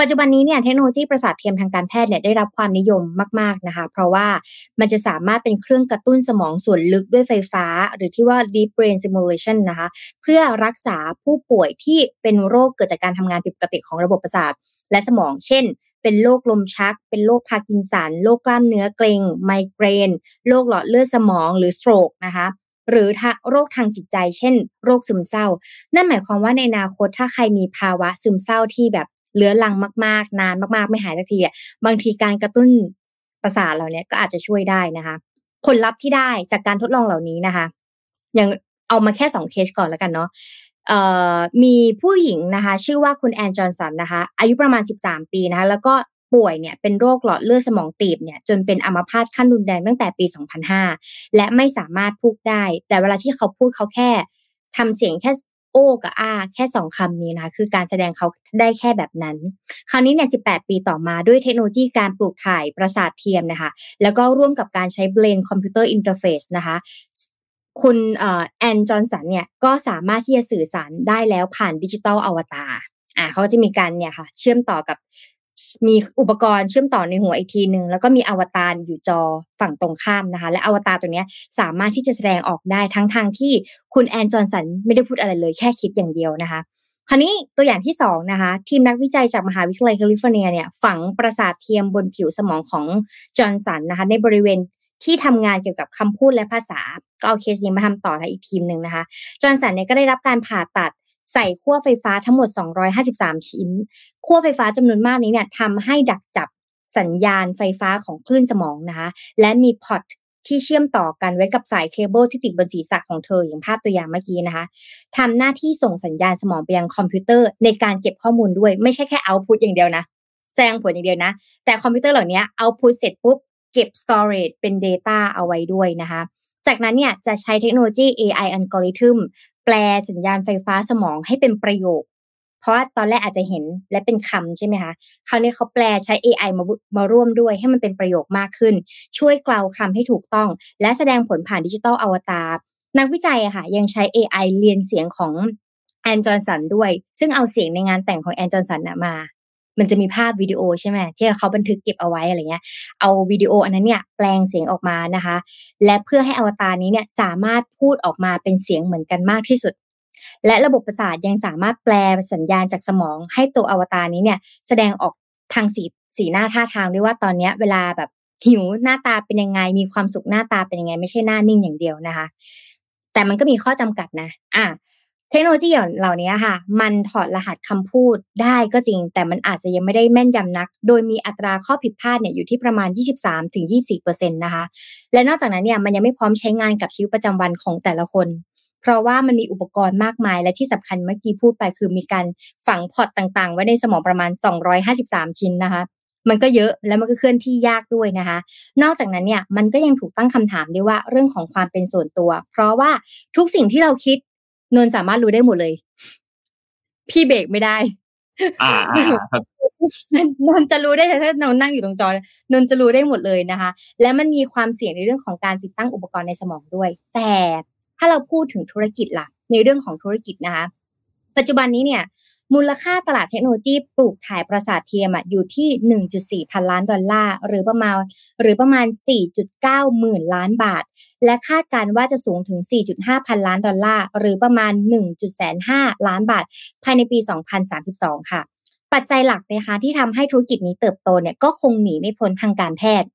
ปัจจุบันนี้เนี่ยเทคโนโลยีประสาทเทียมทางการแพทย์เนี่ยได้รับความนิยมมาก ๆนะคะ เพราะว่ามันจะสามารถเป็นเครื่องกระตุ้นสมองส่วนลึกด้วยไฟฟ้า หรือที่ว่า deep brain stimulation นะคะ เพื่อรักษาผู้ป่วยที่เป็นโรคเกิดจากการทำงานผิดปกติของระบบประสาทและสมอง เช่นเป็นโรคลมชัก เป็นโรคพาร์กินสัน โรคกล้ามเนื้อเกร็ง ไมเกรน โรคหลอดเลือดสมองหรือสโตรกนะคะ หรือโรคทางจิตใจ เช่น โรคซึมเศร้า นั่นหมายความว่าในอนาคตถ้าใครมีภาวะซึมเศร้าที่แบบเลื้อรังมาก ๆ นานมาก ๆ ไม่หายสักทีอะบางทีการกระตุ้นประสาทเราเนี่ยก็อาจจะช่วยได้นะคะ ผลลัพธ์ที่ได้จากการทดลองเหล่านี้นะคะ อย่างเอามาแค่สองเคสก่อนแล้วกันเนาะมีผู้หญิงนะคะ ชื่อว่าคุณแอนจอห์นสันนะคะ อายุประมาณ 13 ปีนะคะ แล้วก็ ป่วยเนี่ยเป็นโรคหลอดเลือดสมองตีบเนี่ยจนเป็นอัมพาตขั้นรุนแรงตั้งแต่ปี 2005 และไม่สามารถพูดได้ แต่เวลาที่เขาพูดเขาแค่ทำเสียงแค่โอกับอาแค่สองคำนี้นะคือการแสดงเขาได้แค่แบบนั้น คราวนี้เนี่ย18 ปีต่อมาด้วยเทคโนโลยีการปลูกถ่ายประสาทเทียมนะคะ แล้วก็ร่วมกับการใช้ Brain Computer Interface นะคะ คุณแอนจอห์นสันเนี่ยก็สามารถที่จะสื่อสารได้แล้วผ่านดิจิตอลอวตารอ่าเขาจะมีการเนี่ยค่ะ เชื่อมต่อกับ มีอุปกรณ์เชื่อมต่อในหัวอีกทีหนึ่งแล้วก็มีอวตารอยู่จอฝั่งตรงข้ามนะคะ และอวตารตัวนี้สามารถที่จะแสดงออกได้ทั้งทางที่คุณแอนจอห์นสันไม่ได้พูดอะไรเลยแค่คิดอย่างเดียวนะคะคราวนี้ตัวอย่างที่สองนะคะทีมนักวิจัยจากมหาวิทยาลัยแคลิฟอร์เนียเนี่ยฝังประสาทเทียมบนผิวสมองของจอห์นสันนะคะในบริเวณที่ทำงานเกี่ยวกับคำพูดและภาษา ก็เอาเคสนี้มาทำต่อนะอีกทีมหนึ่งนะคะจอห์นสันเนี่ยก็ได้รับการผ่าตัด ใส่ขั้วไฟฟ้าทั้งหมด 253 ชิ้นขั้วไฟฟ้าจำนวนมากนี้เนี่ยทำให้ดักจับสัญญาณไฟฟ้าของคลื่นสมองนะคะและมี port ที่เชื่อมต่อกันไว้กับสายเคเบิลที่ติดบนศีรษะของเธออย่างภาพตัวอย่างเมื่อกี้นะคะทำหน้าที่ส่งสัญญาณสมองไปยังคอมพิวเตอร์ ในการเก็บข้อมูลด้วยไม่ใช่แค่เอา output อย่างเดียวนะแสดงผลอย่างเดียวนะ แต่คอมพิวเตอร์เหล่านี้ output เสร็จปุ๊บเก็บ storage เป็น data เอาไว้ด้วยนะคะ จากนั้นเนี่ยจะใช้เทคโนโลยี AI algorithm แปลสัญญาณไฟฟ้าสมองให้เป็นประโยค เพราะตอนแรกอาจจะเห็นและเป็นคำใช่ไหมคะคราวนี้เขาแปลใช้ AI มามาร่วมด้วยให้มันเป็นประโยคมากขึ้น ช่วยกล่าวคำให้ถูกต้อง และแสดงผลผ่านดิจิตอลอวตารนักวิจัยอะค่ะยังใช้ AI เรียนเสียงของแอนจอห์นสันด้วย ซึ่งเอาเสียงในงานแต่งของแอนจอห์นสันมา มันจะมีภาพวิดีโอใช่ไหมที่เขาบันทึกเก็บเอาไว้อะไรเงี้ย เอาวิดีโออันนั้นเนี่ยแปลงเสียงออกมานะคะ และเพื่อให้อวตารนี้เนี่ยสามารถพูดออกมาเป็นเสียงเหมือนกันมากที่สุด และระบบประสาทยังสามารถแปลสัญญาณจากสมอง ให้ตัวอวตารนี้เนี่ยแสดงออกทางสีสีหน้าท่าทางด้วยว่าตอนนี้เวลาแบบหิวหน้าตาเป็นยังไง มีความสุขหน้าตาเป็นยังไง ไม่ใช่หน้านิ่งอย่างเดียวนะคะ แต่มันก็มีข้อจำกัดนะ อะ เทคโนโลยีเหล่านี้ค่ะ มันถอดรหัสคำพูดได้ก็จริง แต่มันอาจจะยังไม่ได้แม่นยำนัก โดยมีอัตราข้อผิดพลาดเนี่ยอยู่ที่ประมาณ 23-24%นะคะ และนอกจากนั้นเนี่ยมันยังไม่พร้อมใช้งานกับชีวิตประจำวันของแต่ละคน เพราะว่ามันมีอุปกรณ์มากมาย และที่สำคัญเมื่อกี้พูดไปคือมีการฝังพอร์ตต่างๆ ไว้ในสมองประมาณ 253 ชิ้นนะคะมันก็เยอะแล้วมันก็เคลื่อนที่ยากด้วยนะคะ นอกจากนั้นเนี่ยมันก็ยังถูกตั้งคำถามด้วยว่าเรื่องของความเป็นส่วนตัว เพราะว่าทุกสิ่งที่เราคิด นนสามารถรู้ได้หมดเลย พี่เบรกไม่ได้ อ่าครับนนจะรู้ได้ถ้านนนั่งอยู่ตรงจอนนจะรู้ได้หมดเลยนะคะ และมันมีความเสี่ยงในเรื่องของการติดตั้งอุปกรณ์ในสมองด้วย แต่ถ้าเราพูดถึงธุรกิจล่ะ ในเรื่องของธุรกิจนะคะ ปัจจุบันนี้เนี่ย มูลค่าตลาดเทคโนโลยีปลูกถ่ายประสาทเทียมอยู่ที่ 1.4 พันล้านดอลลาร์ หรือประมาณหรือประมาณ 4.9 หมื่นล้านบาท และคาดการว่าจะสูงถึง 4.5 พันล้านดอลลาร์ หรือประมาณ 1.5 ล้านบาท ภายในปี 2032 ค่ะ ปัจจัยหลักนะคะที่ทำให้ธุรกิจนี้เติบโตเนี่ยก็คงหนีไม่พ้นทางการแพทย์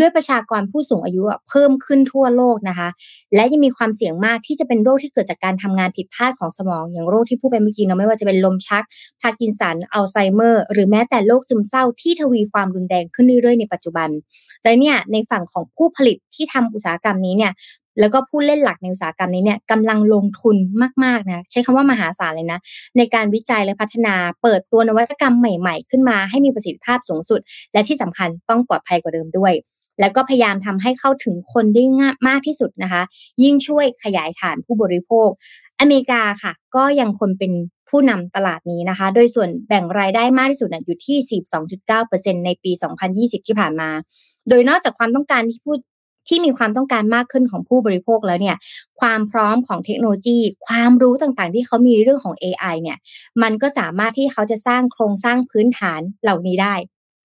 ด้วยประชากรผู้สูงอายุเพิ่มขึ้นทั่วโลกนะคะ และยังมีความเสี่ยงมากที่จะเป็นโรคที่เกิดจากการทำงานผิดพลาดของสมอง อย่างโรคที่พูดไปเมื่อกี้เนาะไม่ว่าจะเป็นลมชัก พาร์กินสัน อัลไซเมอร์ หรือแม้แต่โรคซึมเศร้าที่ทวีความรุนแรงขึ้นเรื่อยๆในปัจจุบัน และเนี่ยในฝั่งของผู้ผลิตที่ทำอุตสาหกรรมนี้เนี่ย แล้วก็ผู้เล่นหลักในอุตสาหกรรมนี้เนี่ยกำลังลงทุนมากๆนะใช้คำว่ามหาศาลเลยนะ ในการวิจัยและพัฒนาเปิดตัวนวัตกรรมใหม่ๆ ขึ้นมาให้มีประสิทธิภาพสูงสุด และที่สำคัญต้องปลอดภัยกว่าเดิมด้วย แล้วก็พยายามทำให้เข้าถึงคนได้ง่ายมากที่สุดนะคะ ยิ่งช่วยขยายฐานผู้บริโภค อเมริกาค่ะ ก็ยังคนเป็นผู้นำตลาดนี้นะคะ โดยส่วนแบ่งรายได้มากที่สุดอยู่ที่ 42.9%ในปี 2020 ที่ผ่านมา โดยนอกจากความต้องการที่พูด ที่มีความต้องการมากขึ้นของผู้บริโภคแล้วเนี่ยความพร้อมของเทคโนโลยี ความรู้ต่างๆ ที่เขามีเรื่องของ AI เนี่ยมันก็สามารถที่เขาจะสร้างโครงสร้างพื้นฐานเหล่านี้ได้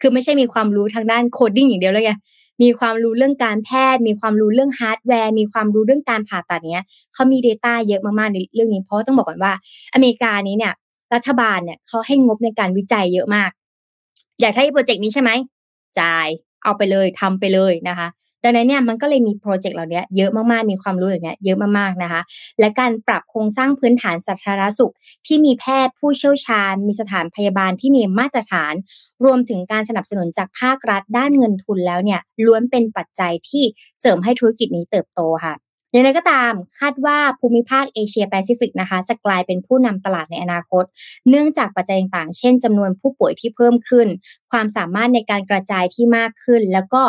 คือไม่ใช่มีความรู้ทางด้าน coding อย่างเดียวเลยไงมีความรู้เรื่องการแพทย์ มีความรู้เรื่องฮาร์ดแวร์ มีความรู้เรื่องการผ่าตัดเนี้ยเขามี Data เยอะมากๆในเรื่องนี้เพราะต้องบอกก่อนว่า อเมริกานี้เนี่ย รัฐบาลเนี่ยเขาให้งบในการวิจัยเยอะมาก อยากได้โปรเจกต์นี้ใช่ไหมจ่ายเอาไปเลยทำไปเลยนะคะ ดังนั้นเนี่ยมันก็เลยมีโปรเจกต์เหล่านี้เยอะมากๆ มีความรู้อย่างเงี้ยเยอะมากๆนะคะ และการปรับโครงสร้างพื้นฐานสาธารณสุข ที่มีแพทย์ผู้เชี่ยวชาญ มีสถานพยาบาลที่มีมาตรฐาน รวมถึงการสนับสนุนจากภาครัฐด้านเงินทุนแล้วเนี่ยล้วนเป็นปัจจัยที่เสริมให้ธุรกิจนี้เติบโตค่ะอย่างไรก็ตามคาดว่าภูมิภาคเอเชียแปซิฟิกนะคะจะกลายเป็นผู้นำตลาดในอนาคต เนื่องจากปัจจัยต่างๆ เช่นจำนวนผู้ป่วยที่เพิ่มขึ้น ความสามารถในการกระจายที่มากขึ้น แล้วก็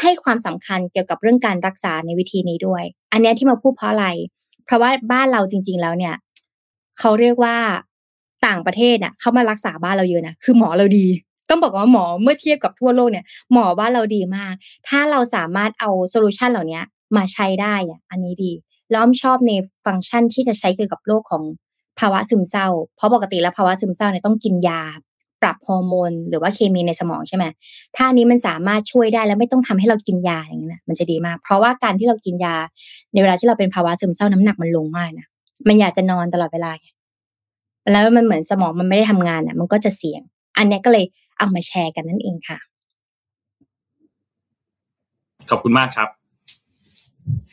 ให้ความสำคัญเกี่ยวกับเรื่องการรักษาในวิธีนี้ด้วย อันนี้ที่มาพูดเพราะอะไร เพราะว่าบ้านเราจริง ๆ แล้วเนี่ยเขาเรียกว่าต่างประเทศน่ะเขามารักษาบ้านเราเยอะนะคือหมอเราดี ต้องบอกว่าหมอเมื่อเทียบกับทั่วโลกเนี่ย หมอบ้านเราดีมาก ถ้าเราสามารถเอา solution เหล่านี้มาใช้ได้อะอันนี้ดีแล้วอ้อมชอบในฟังก์ชันที่จะใช้เกี่ยวกับโรคของภาวะซึมเศร้า เพราะปกติแล้วภาวะซึมเศร้าเนี่ยต้องกินยา ปรับฮอร์โมนหรือว่าเคมีในสมองใช่ไหมถ้านี้มันสามารถช่วยได้แล้วไม่ต้องทำให้เรากินยาอย่างนี้นะมันจะดีมาก เพราะว่าการที่เรากินยา ในเวลาที่เราเป็นภาวะซึมเศร้าน้ำหนักมันลงมากนะมันอยากจะนอนตลอดเวลาแล้วมันเหมือนสมองมันไม่ได้ทำงานอะ มันก็จะเสี่ยง อันนี้ก็เลยเอามาแชร์กันนั่นเองค่ะ ขอบคุณมากครับ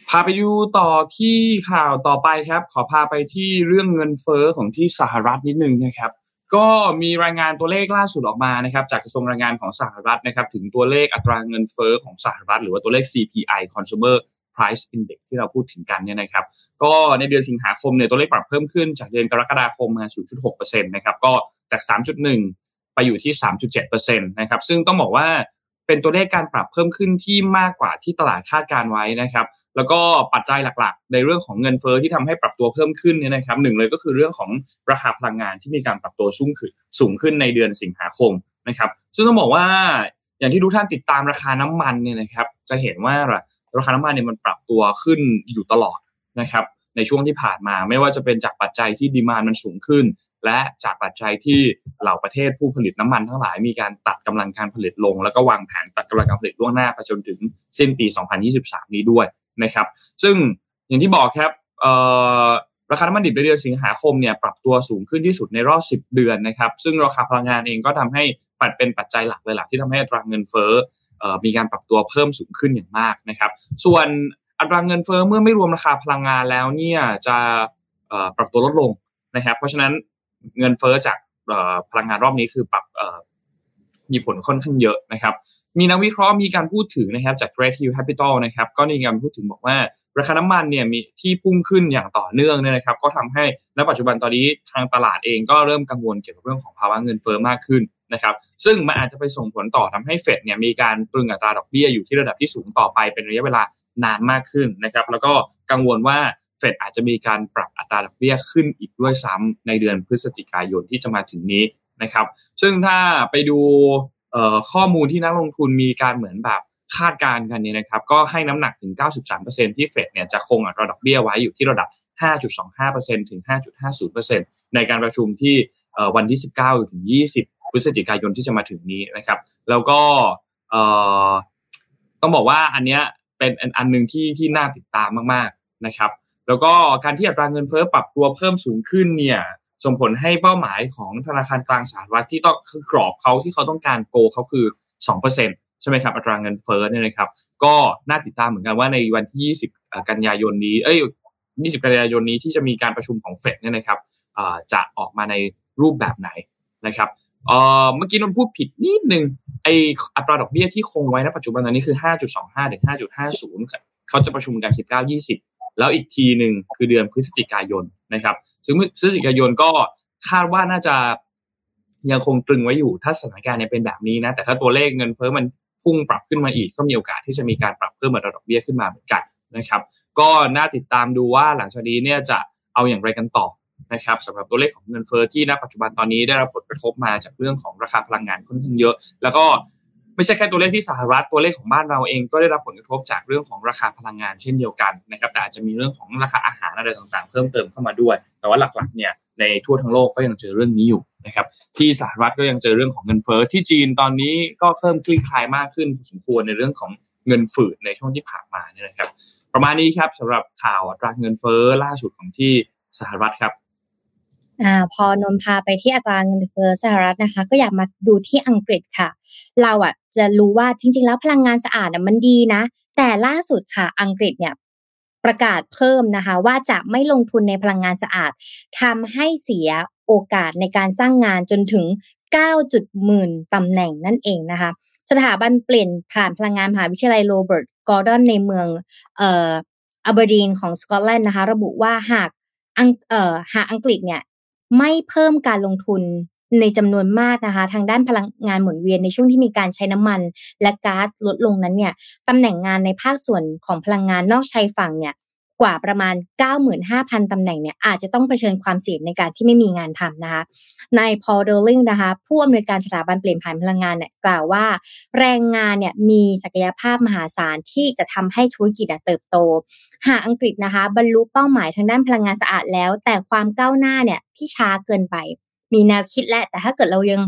พาไปดูต่อที่ข่าวต่อไปครับ ขอพาไปที่เรื่องเงินเฟอ้อของที่สหรัฐนิดนึงนะครับ ก็มีรายงานตัวเลขล่าสุดออกมานะครับจากกระทรวงแรงงานของสหรัฐนะครับถึงตัวเลขอัตราเงินเฟอ้อของสหรัฐ หรือว่าตัวเลข CPI Consumer Price Index ที่เราพูดถึงกันเนี่ยนะครับ ก็ในเดือนสิงหาคมเนี่ยตัวเลขปรับเพิ่มขึ้นจากเดือนกรกฎาคมมา0.6%นะครับก็จาก 3.1 ไปอยู่ที่ 3.7%นะครับซึ่งต้องบอกว่าเป็นตัวเลขการปรับเพิ่มขึ้นที่มากกว่าที่ตลาดคาดการไว้นะครับ แล้วก็ปัจจัยหลักๆ ในเรื่องของเงินเฟอ้อที่ทำให้ปรับตัวเพิ่มขึ้นเนี่ยนะครับหนึ่งเลยก็คือเรื่องของราคาพลังงานที่มีการปรับตัวสูงขึ้นสูงขึ้นในเดือนสิงหาคมนะครับ ซึ่งต้องบอกว่าอย่างที่ทุกท่านติดตามราคาน้ำมันเนี่ยนะครับจะเห็นว่าราคาน้ำมันเนี่ยมันปรับตัวขึ้นอยู่ตลอดนะครับในช่วงที่ผ่านมาไม่ว่าจะเป็นจากปัจจัยที่ดีมานมันสูงขึ้น และจากปัจจัยที่เหล่าประเทศผู้ผลิตน้ำมันทั้งหลายมีการตัดกำลังการผลิตลง แล้วก็วางแผนตัดกำลังการผลิตล่วงหน้าไปจนถึงสิ้นปี 2023 นี้ด้วย นะครับ ซึ่งอย่างที่บอกครับราคาน้ำมันดิบในเดือนสิงหาคมเนี่ยปรับตัวสูงขึ้นที่สุดในรอบ 10 เดือนนะครับ ซึ่งราคาพลังงานเองก็ทำให้ปัดเป็นปัจจัยหลักเลยหลักที่ทำให้อัตราเงินเฟ้อมีการปรับตัวเพิ่มสูงขึ้นอย่างมากนะครับ ส่วนอัตราเงินเฟ้อเมื่อไม่รวมราคาพลังงานแล้วเนี่ยจะปรับตัวลดลงนะครับ เพราะฉะนั้นเงินเฟ้อจากพลังงานรอบนี้คือปรับมีผลค่อนข้างเยอะนะครับ มีนักวิเคราะห์มีการพูดถึงนะครับจาก Great Hill Capital นะครับก็มีการพูดถึงบอกว่าราคาน้ำมันเนี่ยมีที่พุ่งขึ้นอย่างต่อเนื่องเนี่ยนะครับ ก็ทำให้ณปัจจุบันตอนนี้ทางตลาดเองก็เริ่มกังวลเกี่ยวกับเรื่องของภาวะเงินเฟ้อมากขึ้นนะครับ ซึ่งมันอาจจะไปส่งผลต่อทำให้เฟดเนี่ยมีการตรึงอัตราดอกเบี้ยอยู่ที่ระดับที่สูงต่อไปเป็นระยะเวลานานมากขึ้นนะครับ แล้วก็กังวลว่าเฟดอาจจะมีการปรับอัตราดอกเบี้ยขึ้นอีกด้วยซ้ำในเดือนพฤศจิกายนที่จะมาถึงนี้นะครับ ซึ่งถ้าไปดู ข้อมูลที่นักลงทุนมีการเหมือนแบบคาดการณ์กันเนี่ยนะครับก็ให้น้ำหนักถึง 93%ที่เฟดเนี่ยจะคงอัตราดอกเบี้ยไว้อยู่ที่ระดับ 5.25%ถึง 5.50%ในการประชุมที่วันที่ 19 ถึง 20 พฤศจิกายนที่จะมาถึงนี้นะครับ แล้วก็ต้องบอกว่าอันเนี้ยเป็นอันหนึ่งที่ที่น่าติดตามมากๆนะครับ แล้วก็การที่อัตราเงินเฟ้อปรับตัวเพิ่มสูงขึ้นเนี่ย ส่งผลให้เป้าหมายของธนาคารกลางสหรัฐที่ต้องคือกรอบเขาที่เขาต้องการโกเขาคือ 2%ใช่ไหมครับอัตราเงินเฟ้อเนี่ยนะครับ ก็น่าติดตามเหมือนกันว่าในวันที่ 20 กันยายนนี้เอ้ย 20 กันยายนนี้ที่จะมีการประชุมของเฟดเนี่ยนะครับจะออกมาในรูปแบบไหนนะครับเมื่อกี้นนพูดผิดนิดนึงไออัตราดอกเบี้ยที่คงไว้ณปัจจุบันตอนนี้คือ 5.25ถึง5.50 เขาจะประชุมกัน 19-20 แล้วอีกทีหนึ่งคือเดือนพฤศจิกายนนะครับซึ่งพฤศจิกายนก็คาดว่าน่าจะยังคงตรึงไว้อยู่ ถ้าสถานการณ์เนี่ยเป็นแบบนี้นะ แต่ถ้าตัวเลขเงินเฟ้อมันพุ่งปรับขึ้นมาอีก ก็มีโอกาสที่จะมีการปรับเพิ่มอัตราดอกเบี้ยขึ้นมาเหมือนกันนะครับ ก็น่าติดตามดูว่าหลังจากนี้เนี่ยจะเอาอย่างไรกันต่อนะครับสำหรับตัวเลขของเงินเฟ้อที่ณปัจจุบันตอนนี้ได้รับผลกระทบมาจากเรื่องของราคาพลังงานค่อนข้างเยอะ แล้วก็ ไม่ใช่แค่ตัวเลขที่สหรัฐตัวเลขของบ้านเราเองก็ได้รับผลกระทบจากเรื่องของราคาพลังงานเช่นเดียวกันนะครับแต่อาจจะมีเรื่องของราคาอาหารอะไรต่างๆ เพิ่มเติมเข้ามาด้วย แต่ว่าหลักๆเนี่ยในทั่วทั้งโลกก็ยังเจอเรื่องนี้อยู่นะครับที่สหรัฐก็ยังเจอเรื่องของเงินเฟอ้อที่จีนตอนนี้ก็เพิ่มคลี่คลายมากขึ้นสมควรในเรื่องของเงินฝืดในช่วงที่ผ่านมาเนี่ยนะครับ ประมาณนี้ครับสำหรับข่าวอัตราเงินเฟอ้อล่าสุดของที่สหรัฐครับ อ่าพอนนพาไปที่อัตราเงินเฟ้อสหรัฐนะคะ ก็อยากมาดูที่อังกฤษค่ะ เราอะจะรู้ว่าจริง ๆ แล้วพลังงานสะอาดอะมันดีนะ แต่ล่าสุดค่ะอังกฤษเนี่ยประกาศเพิ่มนะคะ ว่าจะไม่ลงทุนในพลังงานสะอาดทำให้เสียโอกาสในการสร้างงานจนถึง9จุดหมื่นตำแหน่งนั่นเองนะคะ สถาบันเปลี่ยนผ่านพลังงานมหาวิทยาลัยโรเบิร์ตกอร์ดอนในเมืองเอ่ออเบอร์ดีนของสกอตแลนด์นะคะ ระบุว่าหากอังเอ่อหากอังกฤษเนี่ย ไม่เพิ่มการลงทุนในจำนวนมากนะคะ ทางด้านพลังงานหมุนเวียนในช่วงที่มีการใช้น้ำมัน และก๊าซลดลงนั้นเนี่ยตำแหน่งงานในภาคส่วนของพลังงานนอกชายฝั่งเนี่ย กว่าประมาณ 95,000 ตำแหน่งเนี่ยอาจจะต้องเผชิญความเสี่ยงในการที่ไม่มีงานทำนะคะนายพอลเดอร์ลิงนะคะผู้อำนวยการสถาบันเปลี่ยนผ่านพลังงานเนี่ยกล่าวว่า แรงงานเนี่ยมีศักยภาพมหาศาลที่จะทำให้ธุรกิจเติบโต หากอังกฤษนะคะบรรลุเป้าหมายทางด้านพลังงานสะอาดแล้ว แต่ความก้าวหน้าเนี่ยที่ช้าเกินไป มีแนวคิดและแต่ถ้าเกิดเรายัง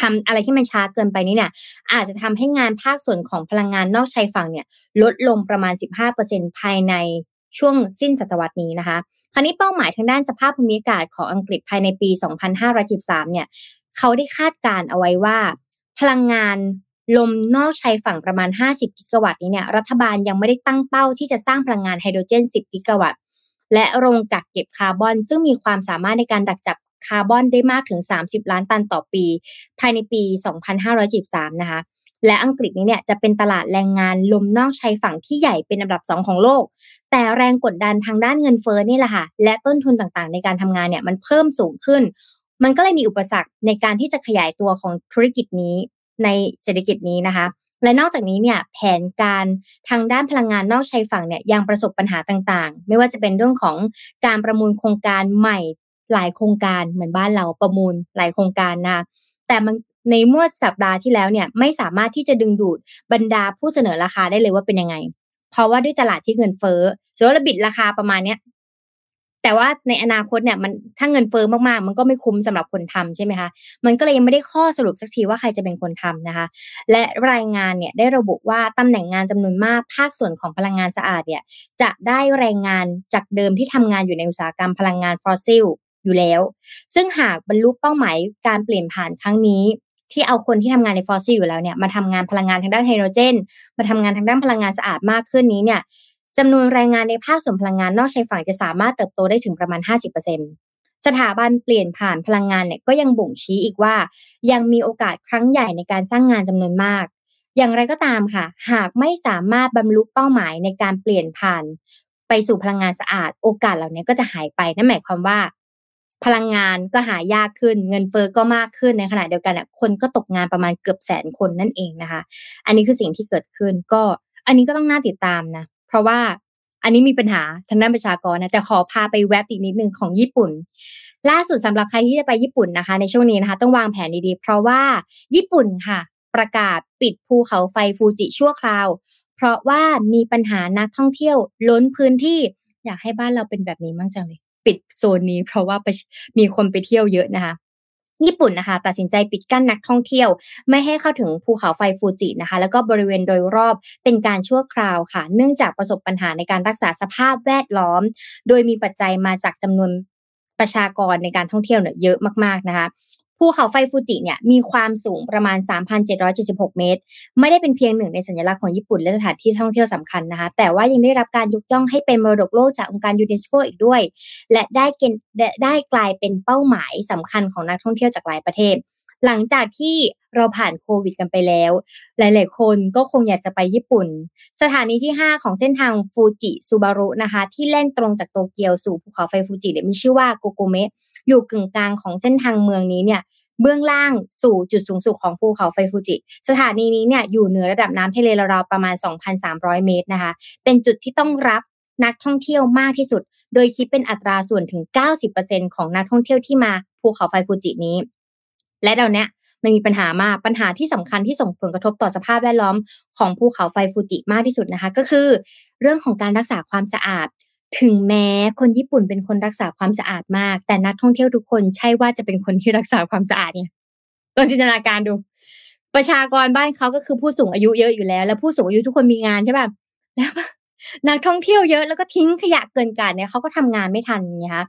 ทำอะไรที่มันช้าเกินไปนี่เนี่ยอาจจะทำให้งานภาคส่วนของพลังงานนอกชายฝั่งเนี่ยลดลงประมาณ 15%ภายใน ช่วงสิ้นศตวรรษนี้นะคะ คราวนี้เป้าหมายทางด้านสภาพภูมิอากาศของอังกฤษภายในปี 2513 เนี่ยเขาได้คาดการเอาไว้ว่า พลังงานลมนอกชายฝั่งประมาณ 50 กิกะวัตต์นี้เนี่ยรัฐบาลยังไม่ได้ตั้งเป้าที่จะสร้างพลังงานไฮโดรเจน 10 กิกะวัตต์ และโรงกักเก็บคาร์บอน ซึ่งมีความสามารถในการดักจับคาร์บอนได้มากถึง 30 ล้านตันต่อปี ภายในปี 2513 นะคะ และอังกฤษนี้เนี่ยจะเป็นตลาดแรงงานลมนอกชายฝั่งที่ใหญ่เป็นอันดับสองของโลก แต่แรงกดดันทางด้านเงินเฟ้อนี่แหละค่ะและต้นทุนต่างๆ ในการทำงานเนี่ยมันเพิ่มสูงขึ้น มันก็เลยมีอุปสรรคในการที่จะขยายตัวของธุรกิจนี้ในเศรษฐกิจนี้นะคะ และนอกจากนี้เนี่ยแผนการทางด้านพลังงานนอกชายฝั่งเนี่ยยังประสบปัญหาต่างๆ ไม่ว่าจะเป็นเรื่องของการประมูลโครงการใหม่หลายโครงการเหมือนบ้านเราประมูลหลายโครงการนะแต่มัน ในเมื่อสัปดาห์ที่แล้วเนี่ยไม่สามารถที่จะดึงดูดบรรดาผู้เสนอราคาได้เลยว่าเป็นยังไง เพราะว่าด้วยตลาดที่เงินเฟ้อสมมติเราบิดราคาประมาณเนี้ยแต่ว่าในอนาคตเนี่ยมันถ้าเงินเฟ้อมากๆ มันก็ไม่คุ้มสำหรับคนทำใช่ไหมคะมันก็เลยยังไม่ได้ข้อสรุปสักทีว่าใครจะเป็นคนทำนะคะ และรายงานเนี่ยได้ระบุว่าตำแหน่งงานจำนวนมากภาคส่วนของพลังงานสะอาดเนี่ยจะได้แรงงานจากเดิมที่ทำงานอยู่ในอุตสาหกรรมพลังงานฟอสซิลอยู่แล้ว ซึ่งหากบรรลุเป้าหมายการเปลี่ยนผ่านครั้งนี้ ที่เอาคนที่ทำงานในฟอสซิลอยู่แล้วเนี่ยมาทำงานพลังงานทางด้านไฮโดรเจน มาทำงานทางด้านพลังงานสะอาดมากขึ้นนี้เนี่ยจำนวนแรงงานในภาคส่วนพลังงานนอกชายฝั่งจะสามารถเติบโตได้ถึงประมาณ 50%สถาบันเปลี่ยนผ่านพลังงานเนี่ยก็ยังบ่งชี้อีกว่า ยังมีโอกาสครั้งใหญ่ในการสร้างงานจำนวนมาก อย่างไรก็ตามค่ะ หากไม่สามารถบรรลุเป้าหมายในการเปลี่ยนผ่านไปสู่พลังงานสะอาด โอกาสเหล่านี้ก็จะหายไปนั่นหมายความว่า พลังงานก็หายากขึ้น เงินเฟอ้อก็มากขึ้นในขณะเดียวกันคนก็ตกงานประมาณเกือบแสนคนนั่นเองนะคะ อันนี้คือสิ่งที่เกิดขึ้นก็อันนี้ก็ต้องน่าติดตามนะ เพราะว่าอันนี้มีปัญหาทางด้านประชากรนะแต่ขอพาไปแวบอีกนิดนึงของญี่ปุ่น ล่าสุดสำหรับใครที่จะไปญี่ปุ่นนะคะ ในช่วงนี้นะคะ ต้องวางแผนดีๆ เพราะว่าญี่ปุ่นค่ะ ประกาศปิดภูเขาไฟฟูจิชั่วคราว เพราะว่ามีปัญหานักท่องเที่ยวล้นพื้นที่อยากให้บ้านเราเป็นแบบนี้มั่งจังเลย ปิดโซนนี้ เพราะว่ามีคนไปเที่ยวเยอะนะคะญี่ปุ่นนะคะตัดสินใจปิดกั้นนักท่องเที่ยว ไม่ให้เข้าถึงภูเขาไฟฟูจินะคะ แล้วก็บริเวณโดยรอบเป็นการชั่วคราวค่ะ เนื่องจากประสบปัญหาในการรักษาสภาพแวดล้อม โดยมีปัจจัยมาจากจำนวนประชากรในการท่องเที่ยวเนี่ยเยอะมากๆนะคะ ภูเขาไฟฟูจิเนี่ยมีความสูงประมาณ 3,776 เมตร ไม่ได้เป็นเพียงหนึ่งในสัญลักษณ์ของญี่ปุ่นและสถานที่ท่องเที่ยวสำคัญนะคะ แต่ว่ายังได้รับการยกย่องให้เป็นมรดกโลกจากองค์การยูเนสโกอีกด้วย และได้เกณฑ์ได้กลายเป็นเป้าหมายสำคัญของนักท่องเที่ยวจากหลายประเทศ หลังจากที่เราผ่านโควิดกันไปแล้ว หลาย ๆ คนก็คงอยากจะไปญี่ปุ่น สถานีที่ 5 ของเส้นทางฟูจิซูบารุนะคะ ที่แล่นตรงจากโตเกียวสู่ภูเขาไฟฟูจิเนี่ยมีชื่อว่าโกโกเมะ อยู่กึ่งกลางของเส้นทางเมืองนี้เนี่ยเบื้องล่างสู่จุดสูงสุดของภูเขาไฟฟูจิ สถานีนี้เนี่ยอยู่เหนือระดับน้ำทะเลราวๆประมาณ 2,300 เมตรนะคะ เป็นจุดที่ต้องรับนักท่องเที่ยวมากที่สุด โดยคิดเป็นอัตราส่วนถึง 90%ของนักท่องเที่ยวที่มาภูเขาไฟฟูจินี้ และเดี๋ยวนี้มันมีปัญหามากปัญหาที่สำคัญที่ส่งผลกระทบต่อสภาพแวดล้อมของภูเขาไฟฟูจิมากที่สุดนะคะ ก็คือ เรื่องของการรักษาความสะอาด ถึงแม้คนญี่ปุ่นเป็นคนรักษาความสะอาดมาก แต่นักท่องเที่ยวทุกคนใช่ว่าจะเป็นคนที่รักษาความสะอาดเนี่ยลองจินตนาการดู ประชากรบ้านเขาก็คือผู้สูงอายุเยอะอยู่แล้ว แล้วผู้สูงอายุทุกคนมีงานใช่ป่ะแล้วนักท่องเที่ยวเยอะแล้วก็ทิ้งขยะเกินกาดเนี่ยเขาก็ทำงานไม่ทันไงคะ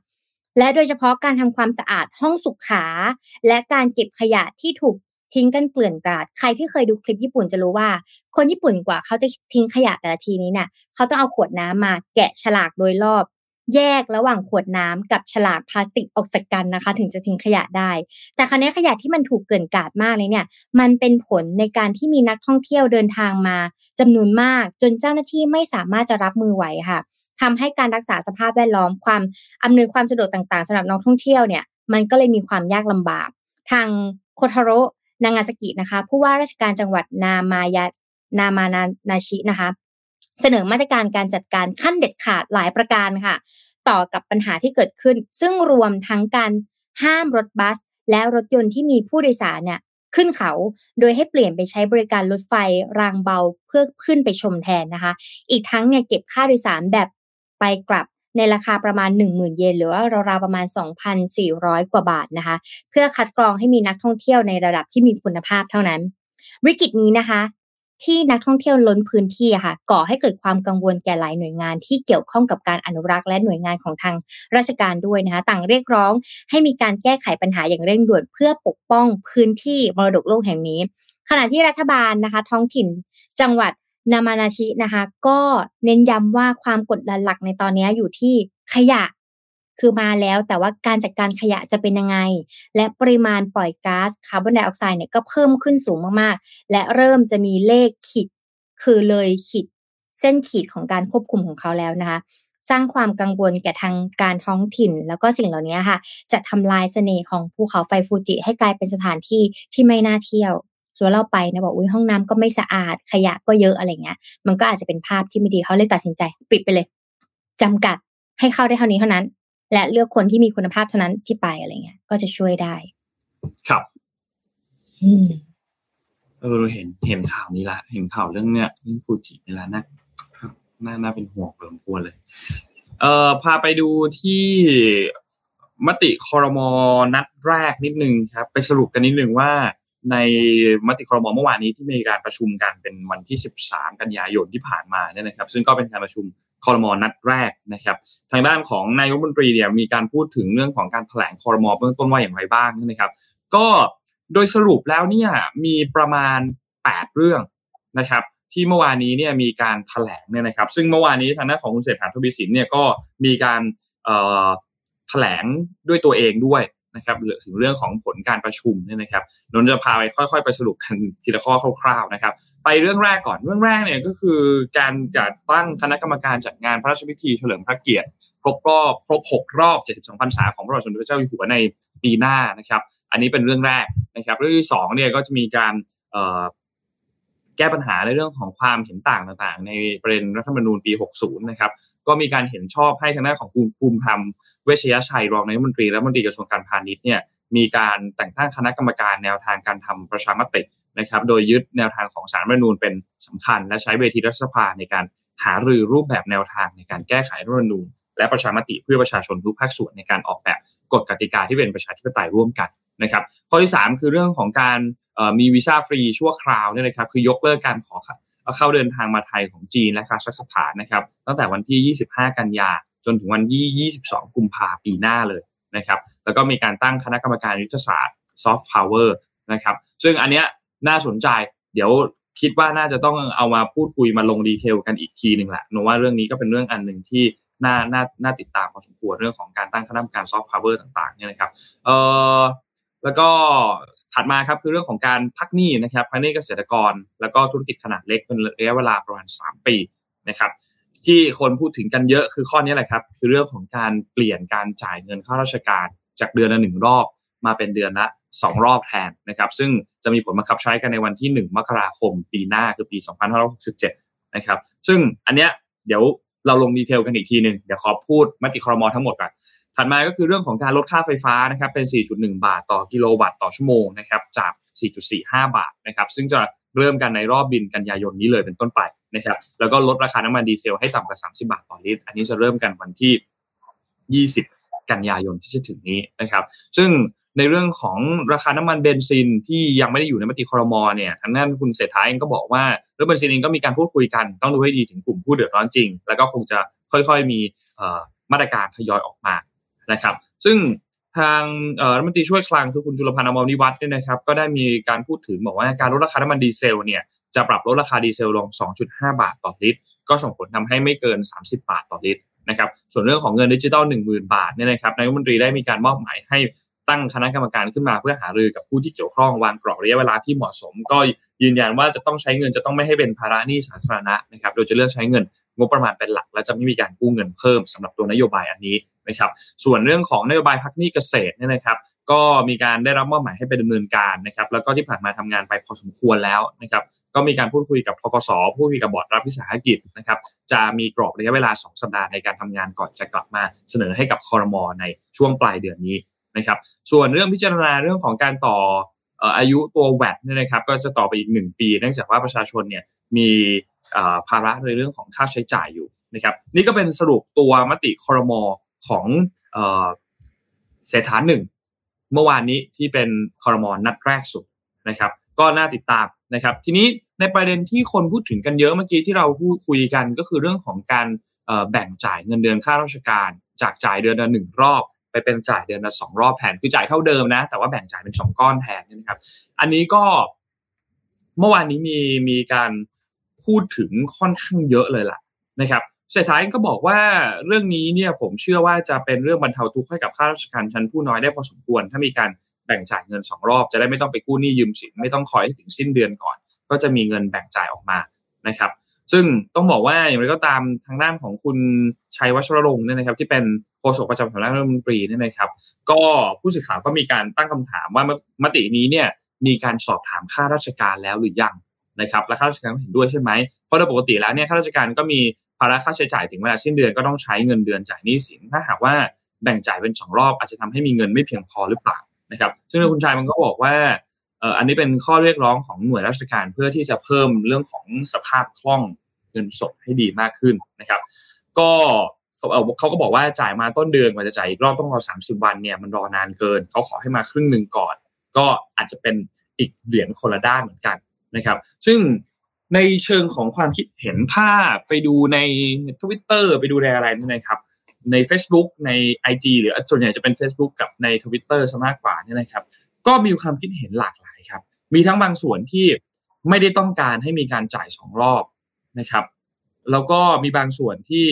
และโดยเฉพาะการทำความสะอาดห้องสุขา และการเก็บขยะที่ถูก ทิ้งกันเกลื่อนกลาด ใครที่เคยดูคลิปญี่ปุ่นจะรู้ว่า คนญี่ปุ่นกว่าเขาจะทิ้งขยะแต่ละทีนี้เนี่ยเขาต้องเอาขวดน้ำมาแกะฉลากโดยรอบ แยกระหว่างขวดน้ำกับฉลากพลาสติกออกจากกันนะคะ ถึงจะทิ้งขยะได้ แต่ครั้นี้ขยะที่มันถูกเกลื่อนกลาดมากเลยเนี่ย มันเป็นผลในการที่มีนักท่องเที่ยวเดินทางมาจำนวนมาก จนเจ้าหน้าที่ไม่สามารถจะรับมือไหวค่ะทำให้การรักษาสภาพแวดล้อมความอำนวยความสะดวกต่างๆสำหรับนักท่องเที่ยวเนี่ยมันก็เลยมีความยากลำบาก ทางโคทาโร นางาสกินะคะ ผู้ว่าราชการจังหวัดนามายานามานานาชินะคะ เสนอมาตรการการจัดการขั้นเด็ดขาดหลายประการค่ะ ต่อกับปัญหาที่เกิดขึ้น ซึ่งรวมทั้งการห้ามรถบัส และรถยนต์ที่มีผู้โดยสารเนี่ยขึ้นเขา โดยให้เปลี่ยนไปใช้บริการรถไฟรางเบาเพื่อขึ้นไปชมแทนนะคะ อีกทั้งเนี่ยเก็บค่าโดยสารแบบไปกลับ ในราคาประมาณ 10,000 เยนหรือว่าราวๆประมาณ 2,400 กว่าบาทนะคะ เพื่อคัดกรองให้มีนักท่องเที่ยวในระดับที่มีคุณภาพเท่านั้น วิกฤตนี้นะคะที่นักท่องเที่ยวล้นพื้นที่ค่ะก่อให้เกิดความกังวลแก่หลายหน่วยงาน ที่เกี่ยวข้องกับการอนุรักษ์และหน่วยงานของทางราชการด้วยนะคะต่างเรียกร้องให้มีการแก้ไขปัญหาอย่างเร่งด่วน เพื่อปกป้องพื้นที่มรดกโลกแห่งนี้ ขณะที่รัฐบาลนะคะ ท้องถิ่นจังหวัด นามานาชินะคะ ก็เน้นย้ำว่าความกดดันหลักในตอนนี้อยู่ที่ขยะคือมาแล้วแต่ว่าการจัดการขยะจะเป็นยังไง และปริมาณปล่อยก๊าซคาร์บอนไดออกไซด์เนี่ยก็เพิ่มขึ้นสูงมากๆ และเริ่มจะมีเลขขีด คือเลยขีดเส้นขีดของการควบคุมของเขาแล้วนะคะ สร้างความกังวลแก่ทางการท้องถิ่น แล้วก็สิ่งเหล่านี้ค่ะ จะทำลายเสน่ห์ของภูเขาไฟฟูจิให้กลายเป็นสถานที่ที่ไม่น่าเที่ยว ส่วนเราไปนะบอกอุ้ยห้องน้ำก็ไม่สะอาดขยะก็เยอะอะไรเงี้ย มันก็อาจจะเป็นภาพที่ไม่ดีเขาเลยตัดสินใจ ปิดไปเลยจำกัดให้เข้าได้เท่านี้เท่านั้น และเลือกคนที่มีคุณภาพเท่านั้นที่ไปอะไรเงี้ย ก็จะช่วยได้ ครับอืมเออเห็นเห็นข่าวนี้ละเห็นข่าวเรื่องเนี้ยเรื่องฟูจินี่ละน่าน่าน่าเป็นห่วงเริ่มกลัวเลย เอ่อพาไปดูที่มติคอรมอนัดแรกนิดนึงครับ ไปสรุปกันนิดนึงว่า ในมติครมเมื่อวานนี้ที่มีการประชุมกันเป็นวันที่ 13 กันยายนที่ผ่านมาเนี่ยนะครับ ซึ่งก็เป็นการประชุมคอรมอนัดแรกนะครับ ทางด้านของนายกรัฐมนตรีเนี่ยมีการพูดถึงเรื่องของการแถลงคอรมอเบื้องต้นว่าอย่างไรบ้างนะครับ ก็โดยสรุปแล้วเนี่ยมีประมาณ 8 เรื่องนะครับ ที่เมื่อวานนี้เนี่ยมีการแถลงเนี่ยนะครับ ซึ่งเมื่อวานนี้ทางด้านของคุณเศรษฐาทวีสินเนี่ยก็มีการแถลงด้วยตัวเองด้วย นะครับถึงเรื่องของผลการประชุมเนี่ยนะครับนนจะพาไปค่อยๆ ไปสรุปกันทีละข้อคร่าวๆนะครับ ไปเรื่องแรกก่อนเรื่องแรกเนี่ยก็คือการจัดตั้งคณะกรรมการจัดงานพระราชพิธีเฉลิมพระเกียรติครบรอบครบ6รอบ 72พรรษาของพระบาทสมเด็จพระเจ้าอยู่หัวในปีหน้านะครับ อันนี้เป็นเรื่องแรกนะครับ เรื่องที่สองเนี่ยก็จะมีการแก้ปัญหาในเรื่องของความเห็นต่างต่างๆ ในประเด็นรัฐธรรมนูญปี 60 นะครับ ก็มีการเห็นชอบให้ทางด้านของคุณภูมิธรรมเวชยชัยรองนายกรัฐมนตรีและรัฐมนตรีกระทรวงการพาณิชย์เนี่ยมีการแต่งตั้งคณะกรรมการแนวทางการทำประชามตินะครับ โดยยึดแนวทางของสารรัฐมนูญเป็นสำคัญ และใช้เวทีรัฐสภาในการหารือรูปแบบแนวทางในการแก้ไขรัฐธรรมนูญและประชามติเพื่อประชาชนทุกภาคส่วนในการออกแบบกฎกติกาที่เป็นประชาธิปไตยร่วมกันนะครับ ข้อที่ 3 คือเรื่องของการมีวีซ่าฟรีชั่วคราวเนี่ยนะครับคือยกเลิกการขอ เข้าเดินทางมาไทยของจีนและคาซัคสถานนะครับ ตั้งแต่วันที่ 25 กันยาจนถึงวันที่ 22 กุมภาปีหน้าเลยนะครับแล้วก็มีการตั้งคณะกรรมการยุทธศาสตร์ซอฟต์พาวเวอร์นะครับซึ่งอันเนี้ยน่าสนใจเดี๋ยวคิดว่าน่าจะต้องเอามาพูดคุยมาลง detail กันอีกทีหนึ่งแหละหนูว่าเรื่องนี้ก็เป็นเรื่องอันหนึ่งที่น่าน่าน่าติดตามพอสมควรเรื่องของการตั้งคณะกรรมการซอฟต์พาวเวอร์ต่างๆเนี่ยนะครับเอ่อ แล้วก็ถัดมาครับคือเรื่องของการพักหนี้นะครับพักหนี้เกษตรกร แล้วก็ธุรกิจขนาดเล็กเป็นระยะเวลาประมาณ 3 ปีนะครับ ที่คนพูดถึงกันเยอะคือข้อนี้แหละครับ คือเรื่องของการเปลี่ยนการจ่ายเงินข้าราชการ จากเดือนละหนึ่งรอบ มาเป็นเดือนละ2รอบแทนนะครับ ซึ่งจะมีผลบังคับใช้กันในวันที่ 1 มกราคม ปีหน้าคือปี 2567 นะครับ ซึ่งอันเนี้ยเดี๋ยวเราลงดีเทลกันอีกทีหนึ่งเดี๋ยวขอพูดมติครมทั้งหมดก่อน ถัดมาก็คือเรื่องของการลดค่าไฟฟ้านะครับเป็น 4.1 บาทต่อกิโลวัตต์ต่อชั่วโมงนะครับจาก 4.45 บาทนะครับซึ่งจะเริ่มกันในรอบบินกันยายนนี้เลยเป็นต้นไปนะครับแล้วก็ลดราคาน้ำมันดีเซลให้ต่ำกว่า 30 บาทต่อลิตร อันนี้จะเริ่มกันวันที่ 20 กันยายนที่จะถึงนี้นะครับ ซึ่งในเรื่องของราคาน้ำมันเบนซินที่ยังไม่ได้อยู่ในมติคอรมอเนี่ยทางด้านคุณเศรษฐาเองก็บอกว่าเรื่องเบนซินเองก็มีการพูดคุยกัน ต้องดูให้ดีถึงกลุ่มผู้เดือดร้อนจริง แล้วก็คงจะค่อยๆมีมาตรการทยอยออกมา นะครับ ซึ่งทางรัฐมนตรีช่วยคลังคือคุณจุลพันธ์อมรวิวัฒน์เนี่ยนะครับก็ได้มีการพูดถึงบอกว่าการลดราคาน้ำมันดีเซลเนี่ยจะปรับลดราคาดีเซลลง 2.5 บาทต่อลิตร ก็ส่งผลทำให้ไม่เกิน 30 บาทต่อลิตรนะครับส่วนเรื่องของเงินดิจิตอล10,000 บาทเนี่ยนะครับนายกรัฐมนตรีได้มีการมอบหมายให้ตั้งคณะกรรมการขึ้นมาเพื่อหารือกับผู้ที่เกี่ยวข้องวางกรอบระยะเวลาที่เหมาะสม ก็ยืนยันว่าจะต้องใช้เงินจะต้องไม่ให้เป็นภาระหนี้สาธารณะนะครับโดยจะเลือกใช้เงิน งบประมาณเป็นหลัก และจะไม่มีการกู้เงินเพิ่มสำหรับตัวนโยบายอันนี้นะครับ ส่วนเรื่องของนโยบายพักหนี้เกษตรเนี่ยนะครับก็มีการได้รับมอบหมายให้ไปดำเนินการนะครับ แล้วก็ที่ผ่านมาทำงานไปพอสมควรแล้วนะครับ ก็มีการพูดคุยกับทกสพูดคุยกับบอร์ดรับวิสาหกิจนะครับ จะมีกรอบระยะเวลา 2 สัปดาห์ในการทำงานก่อนจะกลับมาเสนอให้กับคอรมอในช่วงปลายเดือนนี้นะครับ ส่วนเรื่องพิจารณาเรื่องของการต่ออายุตัวแวดเนี่ยนะครับ ก็จะต่อไปอีก 1 ปี เนื่องจากว่าประชาชนเนี่ยมี ภาระในเรื่องของค่าใช้จ่ายอยู่นะครับนี่ก็เป็นสรุปตัวมติคอรมอของเศรษฐาหนึ่งเมื่อวานนี้ที่เป็นคอรมอนนัดแรกสุดนะครับ ก็น่าติดตามนะครับ ทีนี้ในประเด็นที่คนพูดถึงกันเยอะเมื่อกี้ที่เราพูดคุยกันก็คือเรื่องของการแบ่งจ่ายเงินเดือนค่าราชการ จากจ่ายเดือนละหนึ่งรอบ ไปเป็นจ่ายเดือนละสองรอบแทนคือจ่ายเท่าเดิมนะ แต่ว่าแบ่งจ่ายเป็นสองก้อนแทนนะครับ อันนี้ก็เมื่อวานนี้มีมีการ พูดถึงค่อนข้างเยอะเลยล่ะนะครับเศรษฐาเองก็บอกว่าเรื่องนี้เนี่ยผมเชื่อว่าจะเป็นเรื่องบรรเทาทุกข์ให้กับข้าราชการชั้นผู้น้อยได้พอสมควร ถ้ามีการแบ่งจ่ายเงินสองรอบจะได้ไม่ต้องไปกู้หนี้ยืมสินไม่ต้องคอยถึงสิ้นเดือนก่อน ก็จะมีเงินแบ่งจ่ายออกมานะครับ ซึ่งต้องบอกว่าอย่างไรก็ตามทางด้านของคุณชัยวัชรรงค์เนี่ยนะครับ ที่เป็นโฆษกประจำสำนักรัฐมนตรีเนี่ยนะครับ ก็ผู้สื่อข่าวก็มีการตั้งคำถามว่ามตินี้เนี่ยมีการสอบถามข้าราชการแล้วหรือยัง นะครับและข้าราชการเห็นด้วยใช่ไหมเพราะโดยปกติแล้วเนี่ยข้าราชการก็มีภาระค่าใช้จ่ายถึงเวลาสิ้นเดือนก็ต้องใช้เงินเดือนจ่ายหนี้สินถ้าหากว่าแบ่งจ่ายเป็นสองรอบอาจจะทำให้มีเงินไม่เพียงพอหรือเปล่านะครับ ซึ่งคุณชายมันก็บอกว่าเอ่ออันนี้เป็นข้อเรียกร้องของหน่วยราชการเพื่อที่จะเพิ่มเรื่องของสภาพคล่องเงินสดให้ดีมากขึ้นนะครับ ก็เขาเขาก็บอกว่าจ่ายมาต้นเดือนกว่าจะจ่ายอีกรอบต้องรอสามสิบวันเนี่ยมันรอนานเกิน เขาขอให้มาครึ่งหนึ่งก่อน ก็อาจจะเป็นอีกเหรียญคนละด้านเหมือนกัน นะครับซึ่งในเชิงของความคิดเห็นถ้าไปดูใน Twitter ไปดูในอะไรนี่นะครับใน Facebook ใน IG หรือส่วนใหญ่จะเป็น Facebook กับใน Twitter ซะมากกว่านี่นะครับ ก็มีความคิดเห็นหลากหลายครับ มีทั้งบางส่วนที่ไม่ได้ต้องการให้มีการจ่ายสองรอบนะครับ แล้วก็มีบางส่วนที่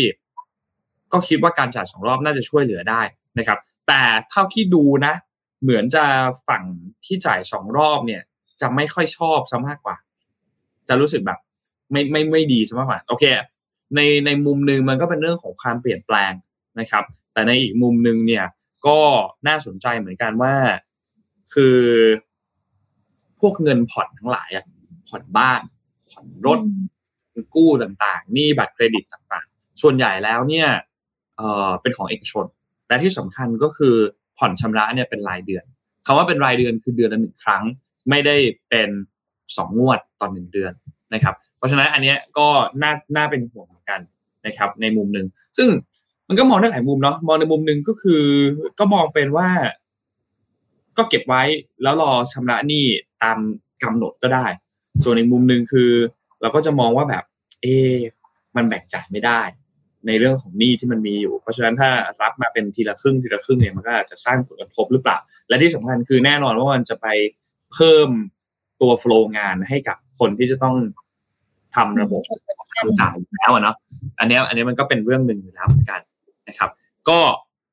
ก็คิดว่าการจ่ายสองรอบน่าจะช่วยเหลือได้นะครับ แต่เท่าที่ดูนะ เหมือนจะฝั่งที่จ่ายสองรอบเนี่ย จะไม่ค่อยชอบซะมากกว่า จะรู้สึกแบบ ไม่ไม่ไม่ดีใช่ไหมว่าโอเค ในในมุมหนึ่งมันก็เป็นเรื่องของความเปลี่ยนแปลงนะครับ แต่ในอีกมุมหนึ่งเนี่ยก็น่าสนใจเหมือนกันว่าคือ พวกเงินผ่อนทั้งหลายอะผ่อนบ้านผ่อนรถกู้ต่างๆหนี้บัตรเครดิตต่างๆ ส่วนใหญ่แล้วเนี่ยเออเป็นของเอกชน และที่สำคัญก็คือผ่อนชำระเนี่ยเป็นรายเดือนคำว่าเป็นรายเดือนคือเดือนละหนึ่งครั้ง ไม่ได้เป็นสองงวดตอนหนึ่งเดือนนะครับ เพราะฉะนั้นอันนี้ก็น่าน่าเป็นห่วงเหมือนกันนะครับ ในมุมหนึ่งซึ่งมันก็มองได้หลายมุมเนาะมองในมุมหนึ่งก็คือ ก็มองเป็นว่า ก็เก็บไว้แล้วรอชำระหนี้ตามกำหนดก็ได้ ส่วนในมุมหนึ่งคือ เราก็จะมองว่าแบบ เอ มันแบ่งจ่ายไม่ได้ ในเรื่องของหนี้ที่มันมีอยู่ เพราะฉะนั้นถ้ารับมาเป็นทีละครึ่งทีละครึ่งเนี่ยมันก็อาจจะสร้างผลกระทบหรือเปล่า และที่สำคัญคือแน่นอนว่ามันจะไป เพิ่มตัวโฟล์งานให้กับคนที่จะต้องทำระบบจ่ายแล้วเนาะอันนี้อันนี้มันก็เป็นเรื่องหนึ่งอยู่แล้วเหมือนกันนะครับ ก็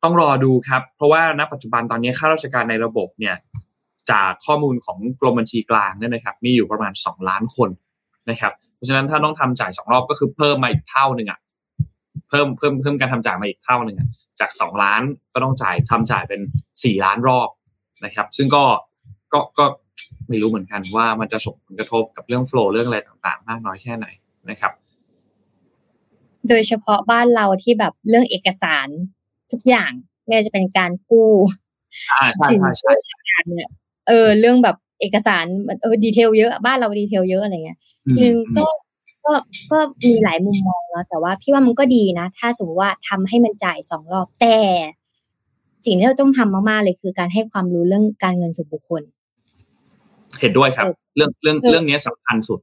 ต้องรอดูครับ เพราะว่าณปัจจุบันตอนนี้ข้าราชการในระบบเนี่ย จากข้อมูลของกรมบัญชีกลางเนี่ยนะครับ มีอยู่ประมาณสองล้านคนนะครับ เพราะฉะนั้นถ้าต้องทำจ่ายสองรอบก็คือเพิ่มมาอีกเท่าหนึ่งอะเพิ่มเพิ่มเพิ่มการทำจ่ายมาอีกเท่าหนึ่งจากสองล้านก็ต้องจ่ายทำจ่ายเป็นสี่ล้านรอบนะครับ ซึ่งก็ก็ก็ ไม่รู้เหมือนกันว่ามันจะส่งผลกระทบกับเรื่องโฟล์เรื่องอะไรต่างๆ มากน้อยแค่ไหนนะครับ โดยเฉพาะบ้านเราที่แบบเรื่องเอกสารทุกอย่างไม่ว่าจะเป็นการกู้อ่าใช่สินใช่เชื่อการเนี่ยเออเรื่องแบบเอกสารมันเออดีเทลเยอะบ้านเราดีเทลเยอะอะไรเงี้ยจริงๆก็ก็ก็มีหลายมุมมองแล้วแต่ว่าพี่ว่ามันก็ดีนะ ถ้าสมมติว่าทำให้มันจ่ายสองรอบแต่ สิ่งที่เราต้องทำมากๆเลยคือการให้ความรู้เรื่องการเงินส่วนบุคคล เห็นด้วยครับเออเรื่องเรื่องเออเรื่องนี้สำคัญสุด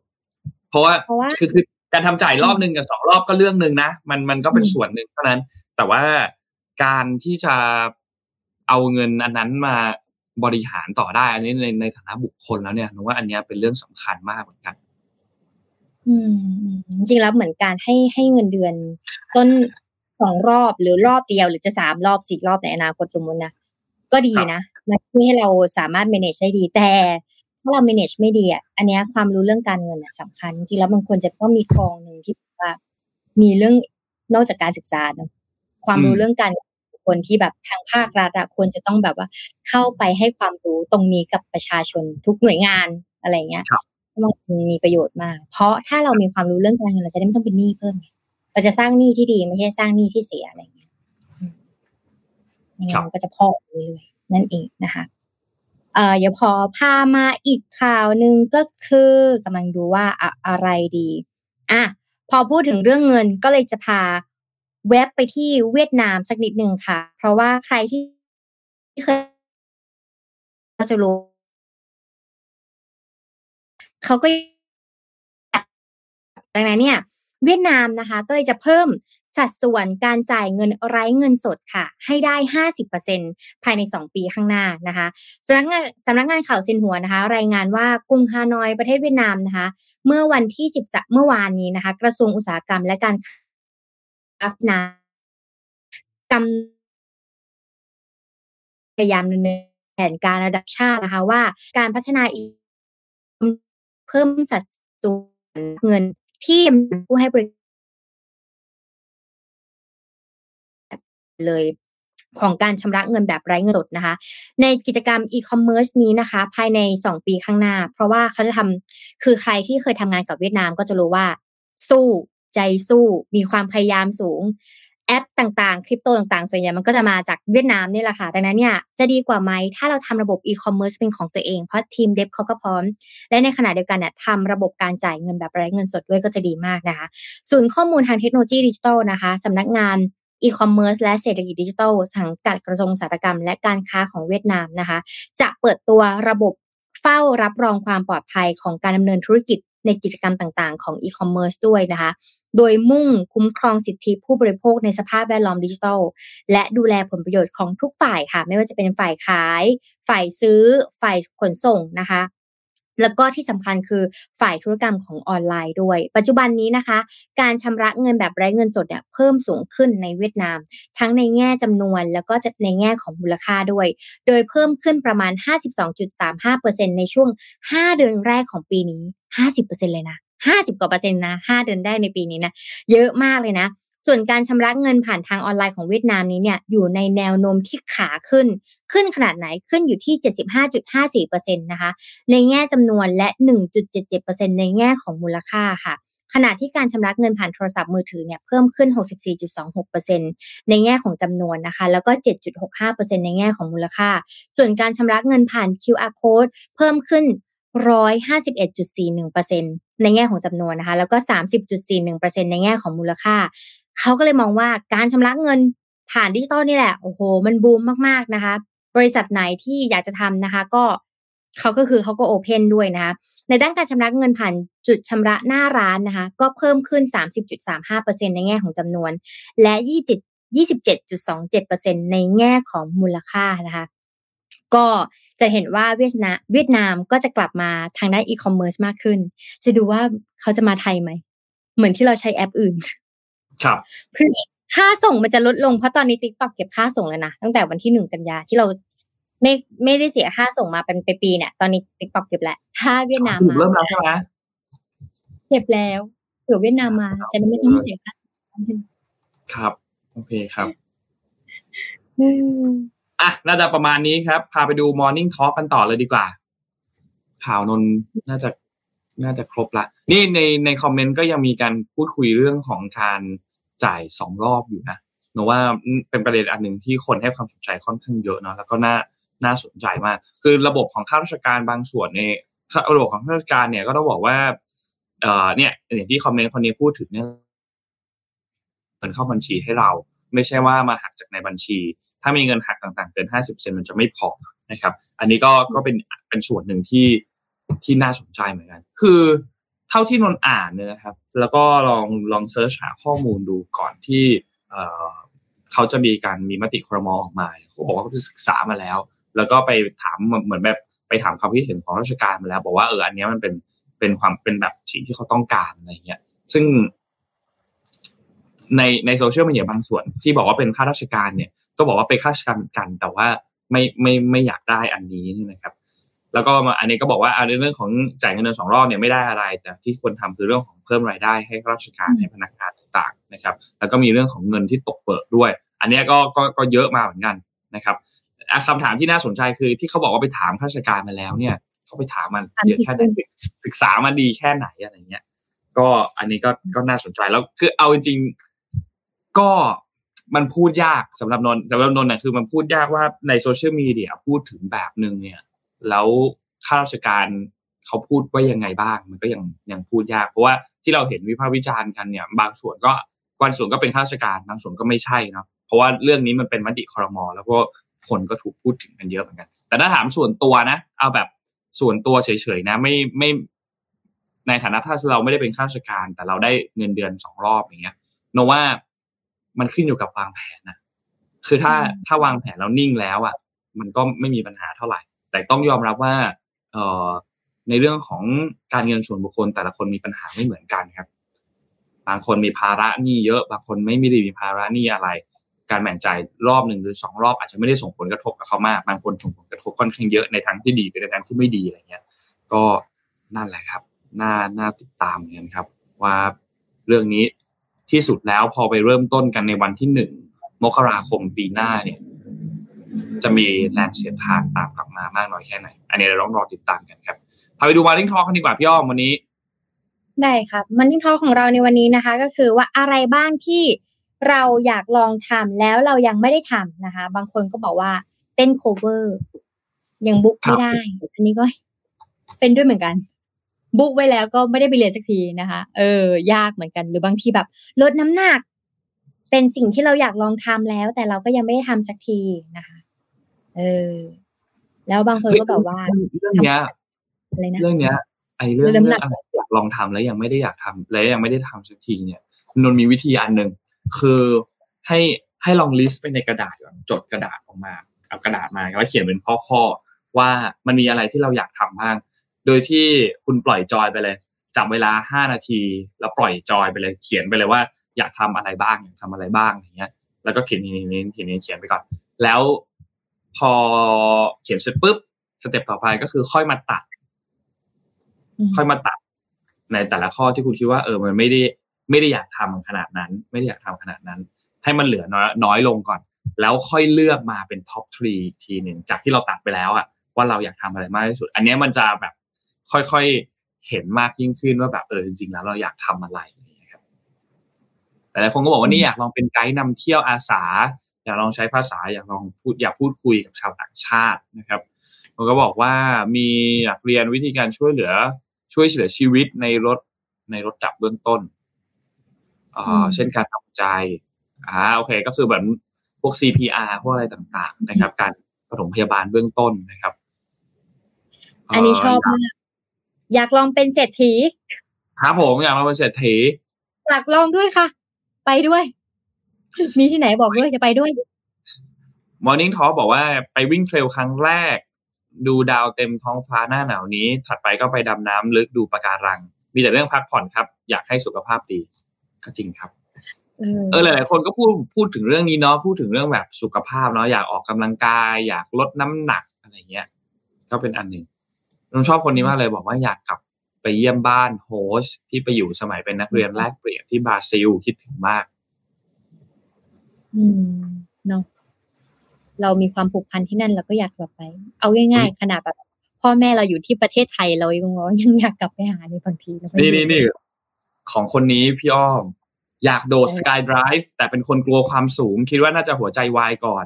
เพราะว่าเพราะว่าคือคือการทำจ่ายรอบหนึ่งกับสองรอบก็เรื่องหนึ่งนะมันมันก็เป็นอืมส่วนหนึ่งเท่านั้น แต่ว่าการที่จะเอาเงินอันนั้นมาบริหารต่อได้ อันนี้ในในฐานะบุคคลแล้วเนี่ยหนูว่าอันเนี้ยเป็นเรื่องสำคัญมากเหมือนกัน อืมอืมจริงๆแล้วเหมือนการให้ให้เงินเดือน ต้นสองรอบหรือรอบเดียว หรือจะสามรอบสี่รอบในอนาคตสมมุตินะก็ดีนะมันช่วยให้เราสามารถ manage ได้ดีแต่ ถ้าเรา manage ไม่ดีอะอันเนี้ยความรู้เรื่องการเงินอะสำคัญ จริงๆแล้วมันควรจะต้องมีกองหนึ่งที่แบบว่ามีเรื่องนอกจากการศึกษาเนอะความรู้อืมเรื่องการเงินของคนที่แบบทางภาครัฐอะควรจะต้องแบบว่าเข้าไปให้ความรู้ตรงนี้กับประชาชนทุกหน่วยงานอะไรเงี้ยครับมันมีประโยชน์มาก เพราะถ้าเรามีความรู้เรื่องการเงินเราจะได้ไม่ต้องเป็นหนี้เพิ่มไงเราจะสร้างหนี้ที่ดีไม่ใช่สร้างหนี้ที่เสียอะไรอย่างเงี้ยอืมยังไงครับมันก็จะพอกไปเรื่อยๆนั่นเองนะคะ เอ่อยวพอพามาอีกข่าวหนึ่งก็คือกำลังดูว่าอะอะไรดีอะพอพูดถึงเรื่องเงินก็เลยจะพาเว็บไปที่เวียดนามสักนิดหนึ่งค่ะ เพราะว่าใครที่เคยก็จะรู้เขาก็ดังนั้นเนี่ย เวียดนามนะคะ ก็เลยจะเพิ่ม สัดส่วนการจ่ายเงินไร้เงินสดค่ะ ให้ได้ 50%ภายใน 2 ปีข้างหน้านะคะสำนักงานสำนักงานข่าวซินหัวนะคะ รายงานว่ากรุงฮานอยประเทศเวียดนามนะคะ เมื่อวันที่10เมื่อวานนี้นะคะ กระทรวงอุตสาหกรรมและการค้านะกำพยายามดำเนินแผนการระดับชาตินะคะว่าการพัฒนาอีเพิ่มสัดส่วนเงินที่ผู้ให้บริการ เลย ของการชำระเงินแบบไร้เงินสดนะคะ ในกิจกรรมอีคอมเมิร์ซนี้นะคะ ภายใน 2 ปีข้างหน้า เพราะว่าเขาจะทำคือใครที่เคยทำงานกับเวียดนามก็จะรู้ว่า สู้ใจสู้ มีความพยายามสูงแอปต่างๆ คริปโตต่างๆ ส่วนใหญ่มันก็จะมาจากเวียดนามนี่แหละค่ะ ดังนั้นเนี่ยจะดีกว่าไหม ถ้าเราทำระบบอีคอมเมิร์ซเป็นของตัวเอง เพราะทีม dev เขาก็พร้อม และในขณะเดียวกันเนี่ยทำระบบการจ่ายเงินแบบไร้เงินสดด้วยก็จะดีมากนะคะ ศูนย์ข้อมูลทางเทคโนโลยีดิจิทัลนะคะสำนักงาน อีคอมเมิร์ซและเศรษฐกิจดิจิทัลสังกัดกระทรวงอุตสาหกรรม และการค้าของเวียดนามนะคะ จะเปิดตัวระบบเฝ้ารับรองความปลอดภัยของการดำเนินธุรกิจในกิจกรรมต่างๆ ของอีคอมเมิร์ซด้วยนะคะ โดยมุ่งคุ้มครองสิทธิผู้บริโภคในสภาพแวดล้อมดิจิทัล และดูแลผลประโยชน์ของทุกฝ่ายค่ะ ไม่ว่าจะเป็นฝ่ายขาย ฝ่ายซื้อ ฝ่ายขนส่งนะคะ แล้วก็ที่สำคัญคือฝ่ายธุรกรรมของออนไลน์ด้วย ปัจจุบันนี้นะคะ การชำระเงินแบบไร้เงินสดเนี่ยเพิ่มสูงขึ้นในเวียดนาม ทั้งในแง่จำนวนแล้วก็จะในแง่ของมูลค่าด้วย โดยเพิ่มขึ้นประมาณ 52.35%ในช่วง 5 เดือนแรกของปีนี้ 50%เลยนะ 50 กว่าเปอร์เซ็นต์นะ 5 เดือนแรกในปีนี้นะ เยอะมากเลยนะ ส่วนการชำระเงินผ่านทางออนไลน์ของเวียดนามนี้เนี่ยอยู่ในแนวโน้มที่ขาขึ้น ขึ้นขนาดไหนขึ้นอยู่ที่ 75.54%นะคะในแง่จำนวนและ 1.77%ในแง่ของมูลค่าค่ะขณะที่การชำระเงินผ่านโทรศัพท์มือถือเนี่ยเพิ่มขึ้น 64.26%ในแง่ของจำนวนนะคะ แล้วก็ 7.65%ในแง่ของมูลค่า ส่วนการชำระเงินผ่าน QR code เพิ่มขึ้น 151.41%ในแง่ของจำนวนนะคะ แล้วก็ 30.41%ในแง่ของมูลค่า เขาก็เลยมองว่าการชำระเงินผ่านดิจิตอลนี่แหละ โอ้โห มันบูมมากๆนะคะ บริษัทไหนที่อยากจะทำนะคะ ก็เขาก็คือเขาก็ open ด้วยนะคะ ในด้านการชำระเงินผ่านจุดชำระหน้าร้านนะคะ ก็เพิ่มขึ้น 30.35%ในแง่ของจำนวน และ27 27.27%ในแง่ของมูลค่านะคะก็จะเห็นว่าเวียดนามเวียดนามก็จะกลับมาทางด้านอีคอมเมิร์ซมากขึ้น จะดูว่าเขาจะมาไทยไหม เหมือนที่เราใช้แอปอื่น ครับคือค่าส่งมันจะลดลงเพราะตอนนี้ t ิ k t o k เก็บค่าส่งแล้วนะตั้งแต่วันที่หนึ่งกันยาที่เราไม่ไม่ได้เสียค่าส่งมาเป็นไปปีเนี่ยตอนนี้ t ิ k t o k เก็บแล้วถ้าเวียดนามถูกมาเริ่มแล้วใช่ไหมเก็บแล้วเผื่อเวียดนามมาจะได้ไม่ต้องเสียค่าครับโอเคครับอืมอะน่าจะประมาณนี้ครับ พาไปดู Morning Talk กันต่อเลยดีกว่า ข่าวนนน่าจะน่าจะครบละ นี่ในในคอมเมนต์ก็ยังมีการพูดคุยเรื่องของการ จ่ายสองรอบอยู่นะหนูว่าเป็นประเด็นอันหนึ่งที่คนให้ความสนใจค่อนข้างเยอะเนาะแล้วก็น่าน่าสนใจมาก คือระบบของข้าราชการบางส่วนในระบบของข้าราชการเนี่ยก็ต้องบอกว่าเอ่อเนี่ยอย่างที่คอมเมนต์คนนี้พูดถึงเนี่ยเงินเข้าบัญชีให้เรา ไม่ใช่ว่ามาหักจากในบัญชี ถ้ามีเงินหักต่างๆเกินห้าสิบเซนมันจะไม่พอนะครับ อันนี้ก็ก็เป็นเป็นส่วนหนึ่งที่ที่น่าสนใจเหมือนกัน คือ เท่าที่นนอ่านเนี่ยนะครับ แล้วก็ลองลองเซิร์ชหาข้อมูลดูก่อนที่เขาจะมีการมีมติครมออกมาเขาบอกว่าเขาศึกษามาแล้ว แล้วก็ไปถามเหมือนแบบไปถามความคิดเห็นของราชการมาแล้ว บอกว่าเอออันนี้มันเป็นเป็นความเป็นแบบสิ่งที่เขาต้องการอะไรเงี้ย ซึ่งในในโซเชียลมีเดียบางส่วน ที่บอกว่าเป็นข้าราชการเนี่ย ก็บอกว่าเป็นข้าราชการกัน แต่ว่าไม่ไม่ไม่อยากได้อันนี้นี่นะครับ แล้วก็อันนี้ก็บอกว่าในเรื่องของจ่ายเงินเดือนสองรอบเนี่ยไม่ได้อะไร แต่ที่ควรทาคือเรื่องของเพิ่มรายได้ให้ข้าราชการให้พนักงานต่างๆนะครับ แล้วก็มีเรื่องของเงินที่ตกเปิดด้วย อันนี้ก็ก็ก็เยอะมาเหมือนกันนะครับคำถามที่น่าสนใจคือที่เขาบอกว่าไปถามข้าราชการมาแล้วเนี่ยเขาไปถามมันเยอะแค่ไหนศึกษามาดีแค่ไหนอะไรเงี้ย ก็อันนี้ก็ก็น่าสนใจแล้วคือเอาจริงๆก็มันพูดยากสำหรับนนสำหรับนนท์นะคือมันพูดยากว่าในโซเชียลมีเดียพูดถึงแบบหนึ่งเนี่ย แล้วข้าราชการเขาพูดว่ายังไงบ้าง มันก็ยังยังพูดยาก เพราะว่าที่เราเห็นวิพากษ์วิจารณ์กันเนี่ย บางส่วนก็บางส่วนก็เป็นข้าราชการ บางส่วนก็ไม่ใช่เนาะเพราะว่าเรื่องนี้มันเป็นมติคอรมอแล้วก็คนก็ถูกพูดถึงกันเยอะเหมือนกัน แต่ถ้าถามส่วนตัวนะ เอาแบบส่วนตัวเฉยๆนะ ไม่ไม่ในฐานะถ้าเราไม่ได้เป็นข้าราชการ แต่เราได้เงินเดือนสองรอบอย่างเงี้ยโนว่ามันขึ้นอยู่กับวางแผนนะคือถ้าถ้าวางแผนแล้วนิ่งแล้วอะ มันก็ไม่มีปัญหาเท่าไหร่ แต่ต้องยอมรับว่าเออในเรื่องของการเงินส่วนบุคคล แต่ละคนมีปัญหาไม่เหมือนกันครับ บางคนมีภาระหนี้เยอะบางคนไม่ไม่ได้มีภาระหนี้อะไร การแบ่งจ่ายรอบหนึ่งหรือสองรอบอาจจะไม่ได้ส่งผลกระทบกับเขามากบางคนส่งผลกระทบค่อนข้างเยอะในทางที่ดีไปในทางที่ไม่ดีอะไรเงี้ย ก็นั่นแหละครับน่าน่าติดตามเหมือนกันครับ ว่าเรื่องนี้ที่สุดแล้วพอไปเริ่มต้นกันในวันที่หนึ่งมกราคมปีหน้าเนี่ย จะมีแรงเสียดทานตามกลับมามากน้อยแค่ไหน อันนี้เราต้องรอติดตามกันครับพาไปดูมาร์นิ่งทอกันดีกว่าพี่อ้อมวันนี้ ได้ครับมันนิ่งทอของเราในวันนี้นะคะ ก็คือว่าอะไรบ้างที่เราอยากลองทำแล้วเรายังไม่ได้ทำนะคะ บางคนก็บอกว่าเต้นโคเวอร์ยังบุ๊กไม่ได้ อันนี้ก็เป็นด้วยเหมือนกัน บุ๊กไว้แล้วก็ไม่ได้ไปเรียนสักทีนะคะ เออ ยากเหมือนกัน หรือบางทีแบบ ลดน้ำหนัก เป็นสิ่งที่เราอยากลองทำแล้ว แต่เราก็ยังไม่ได้ทำสักทีนะคะ เออ แล้วบางคนก็แบบว่าเรื่องเนี้ยอะไรนะเรื่องเนี้ย ไอ้เรื่องเรื่เรื่อองงน้ำหนักอะไรอยากลองทำแล้วยังไม่ได้อยากทำแล้วยังไม่ได้ทำสักทีเนี่ยนนท์มีวิธีอันหนึ่งคือให้ให้ลองลิสต์ไปในกระดาษก่อนจดกระดาษออกมา เอากระดาษมาแล้วเขียนเป็นข้อๆว่ามันมีอะไรที่เราอยากทำบ้าง โดยที่คุณปล่อยจอยไปเลยจับเวลาห้านาที แล้วปล่อยจอยไปเลยเขียนไปเลยว่าอยากทำอะไรบ้างอยากทำอะไรบ้างอย่างเงี้ย แล้วก็เขียนนี้นี้เขียนนี้เขียนไปก่อน แล้ว พอเขียนเสร็จปุ๊บสเต็ปต่อไปก็คือค่อยมาตัด ค่อยมาตัด ในแต่ละข้อที่คุณคิดว่าเออมันไม่ได้ไม่ได้อยากทำขนาดนั้น ไม่ได้อยากทำขนาดนั้น ให้มันเหลือน้อยน้อยลงก่อน แล้วค่อยเลือกมาเป็นท็อปทรีทีหนึ่งจากที่เราตัดไปแล้วอะว่าเราอยากทำอะไรมากที่สุด อันนี้มันจะแบบค่อยๆเห็นมากยิ่งขึ้นว่าแบบเออจริงๆแล้วเราอยากทำอะไรครับแต่หลายคนก็บอกว่านี่อยากลองเป็นไกด์นำเที่ยวอาสา อยากลองใช้ภาษาอยากลองพูดอยากพูดคุยกับชาวต่างชาตินะครับผมก็บอกว่ามีอยากเรียนวิธีการช่วยเหลือ ช่วยเหลือชีวิตในรถในรถดับเบื้องต้นอ่าเช่นการทำใจอ่าโอเค ก็คือแบบพวก CPR พวกอะไรต่างๆ นะครับ การปฐมพยาบาลเบื้องต้นนะครับ อันนี้ชอบมากอยากลองเป็นเศรษฐีครับผมอยากลองเป็นเศรษฐีอยากลองด้วยค่ะ ไปด้วย มีที่ไหนบอกด้วยจะไปด้วย Morning Talk บอกว่าไปวิ่งเทรลครั้งแรก ดูดาวเต็มท้องฟ้าหน้าหนาวนี้ ถัดไปก็ไปดำน้ำลึกดูปะการัง มีแต่เรื่องพักผ่อนครับ อยากให้สุขภาพดี ก็จริงครับเออหลายๆคนก็พูดพูดถึงเรื่องนี้เนาะพูดถึงเรื่องแบบสุขภาพเนาะอยากออกกำลังกาย อยากลดน้ำหนักอะไรเงี้ย ก็เป็นอันหนึ่งน้องชอบคนนี้มากเลยบอกว่าอยากกลับไปเยี่ยมบ้านโฮสที่ไปอยู่สมัยเป็นนักเรียนแลกเปลี่ยนที่บราซิลคิดถึงมาก อืมเนาะเรามีความผูกพันที่นั่นเราก็อยากกลับไป เอาง่ายๆขนาดแบบพ่อแม่เราอยู่ที่ประเทศไทยเรายังยังอยากกลับไปหาในบางทีเราไม่นี่รู้นี่นี่ของคนนี้พี่อ้อม อยากโดดเออสกายไดรฟ์แต่เป็นคนกลัวความสูง คิดว่าน่าจะหัวใจวายก่อน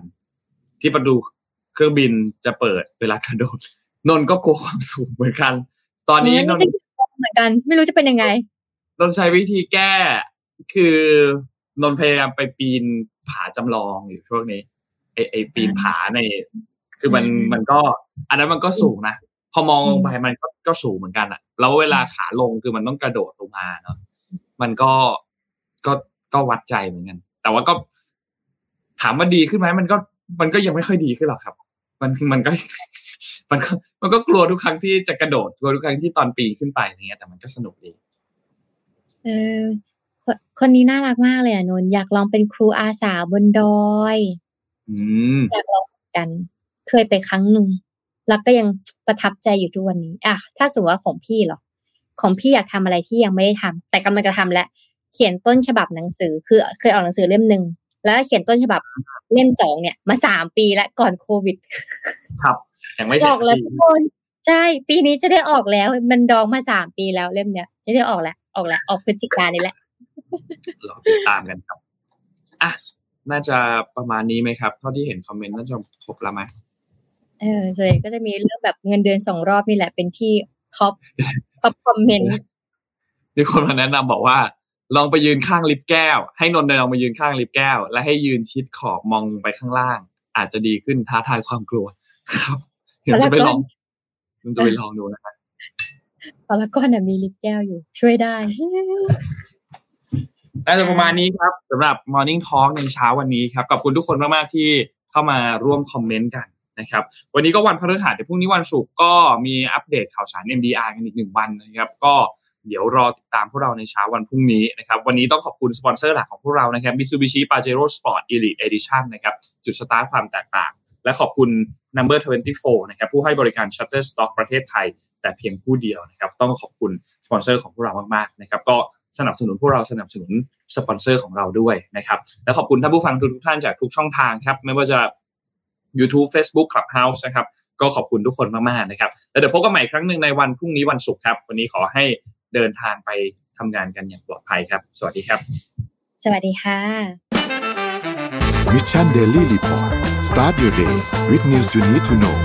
ที่ประตูเครื่องบินจะเปิดเวลากระโดดนนท์ก็กลัวความสูงเหมือนกัน ตอนนี้นนท์เหมือนกัน ไม่รู้จะเป็นยังไงนนท์ใช้วิธีแก้คือนนท์พยายามไปปีน ผาจำลองอยู่ช่วงนี้ไอไอปีนผาใน คือมันอืมมันก็ อันนั้นมันก็สูงนะพอมองลงไปมันก็ก็สูงเหมือนกันอะแล้วเวลาขาลงคือมันต้องกระโดดลงมาเนาะมันก็ก็ก็วัดใจเหมือนกัน แต่ว่าก็ถามว่าดีขึ้นไหมมันก็มันก็ยังไม่ค่อยดีขึ้นหรอกครับ มันมันก็ มันก็มันก็กลัวทุกครั้งที่จะกระโดดกลัวทุกครั้งที่ตอนปีนขึ้นไปอย่างเงี้ยแต่มันก็สนุกดีเออ คนคนนี้น่ารักมากเลยอะนนท์อยากลองเป็นครูอาสาบนดอยอืมอยากลองเหมือนกัน เคยไปครั้งหนึ่งแล้วก็ยังประทับใจอยู่ทุกวันนี้ อะ ถ้าสมมติว่าของพี่เหรอ ของพี่อยากทำอะไรที่ยังไม่ได้ทำแต่กำลังจะทำแล้วเขียนต้นฉบับหนังสือ คือเคยออกหนังสือเล่มหนึ่งแล้วเขียนต้นฉบับเล่มสองเนี่ย มาสามปีแล้วก่อนโควิด ครับยังไม่อเสร็จอกแล้วสัทุกกทีคนใช่ปีนี้จะได้ออกแล้ว มันดองมาสามปีแล้วเล่มเนี้ยจะได้ออกแล้วออกแล้วออกพฤศจิกายนนี่แหละ เราติดตามกันครับอะน่าจะประมาณนี้ไหมครับเท่าที่เห็น comment น่าจะครบแล้วไหมเออส่วนใหญ่ก็จะมีเรื่องแบบเงินเดือนสองรอบนี่แหละเป็นที่ top top commentมีคนมาแนะนำบอกว่า ลองไปยืนข้างลิฟต์แก้ว ให้นนท์ลองไปยืนข้างลิฟต์แก้ว และให้ยืนชิดขอบมองลงไปข้างล่าง อาจจะดีขึ้นท้าทายความกลัว ครับเดี๋ยวจะไปลองมันจะไปลองดูนะครับพารากอนน่ะมีลิปแก้วอยู่ ช่วยได้ น่าจะประมาณนี้ครับสำหรับ Morning Talk ในเช้าวันนี้ครับขอบคุณทุกคนมากๆที่เข้ามาร่วมคอมเมนต์กันนะครับวันนี้ก็วันพฤหัสเดี๋ยวพรุ่งนี้วันศุกร์ก็มีอัปเดตข่าวสาร MDR กันอีกหนึ่งวันนะครับ ก็เดี๋ยวรอติดตามพวกเราในเช้าวันพรุ่งนี้นะครับ วันนี้ต้องขอบคุณสปอนเซอร์หลักของพวกเรานะครับ Mitsubishi Pajero Sport Elite Edition นะครับจุดสตาร์ทความแตกต่าง และขอบคุณ Number 24 นะครับผู้ให้บริการ Shutterstock ประเทศไทย แต่เพียงผู้เดียวนะครับ ต้องขอบคุณสปอนเซอร์ของพวกเรามากๆนะครับ ก็ สนับสนุนพวกเราสนับสนุนสปอนเซอร์ของเราด้วยนะครับ และขอบคุณท่านผู้ฟังทุกๆท่านจากทุกช่องทางครับ ไม่ว่าจะ YouTube Facebook Clubhouse นะครับ ก็ขอบคุณทุกคนมากๆนะครับ แล้วเดี๋ยวพบกันใหม่อีกครั้งหนึ่งในวันพรุ่งนี้วันศุกร์ครับ วันนี้ขอให้เดินทางไปทำงานกันอย่างปลอดภัยครับ สวัสดีครับ สวัสดีค่ะ Mission Daily Report start your day with news you need to know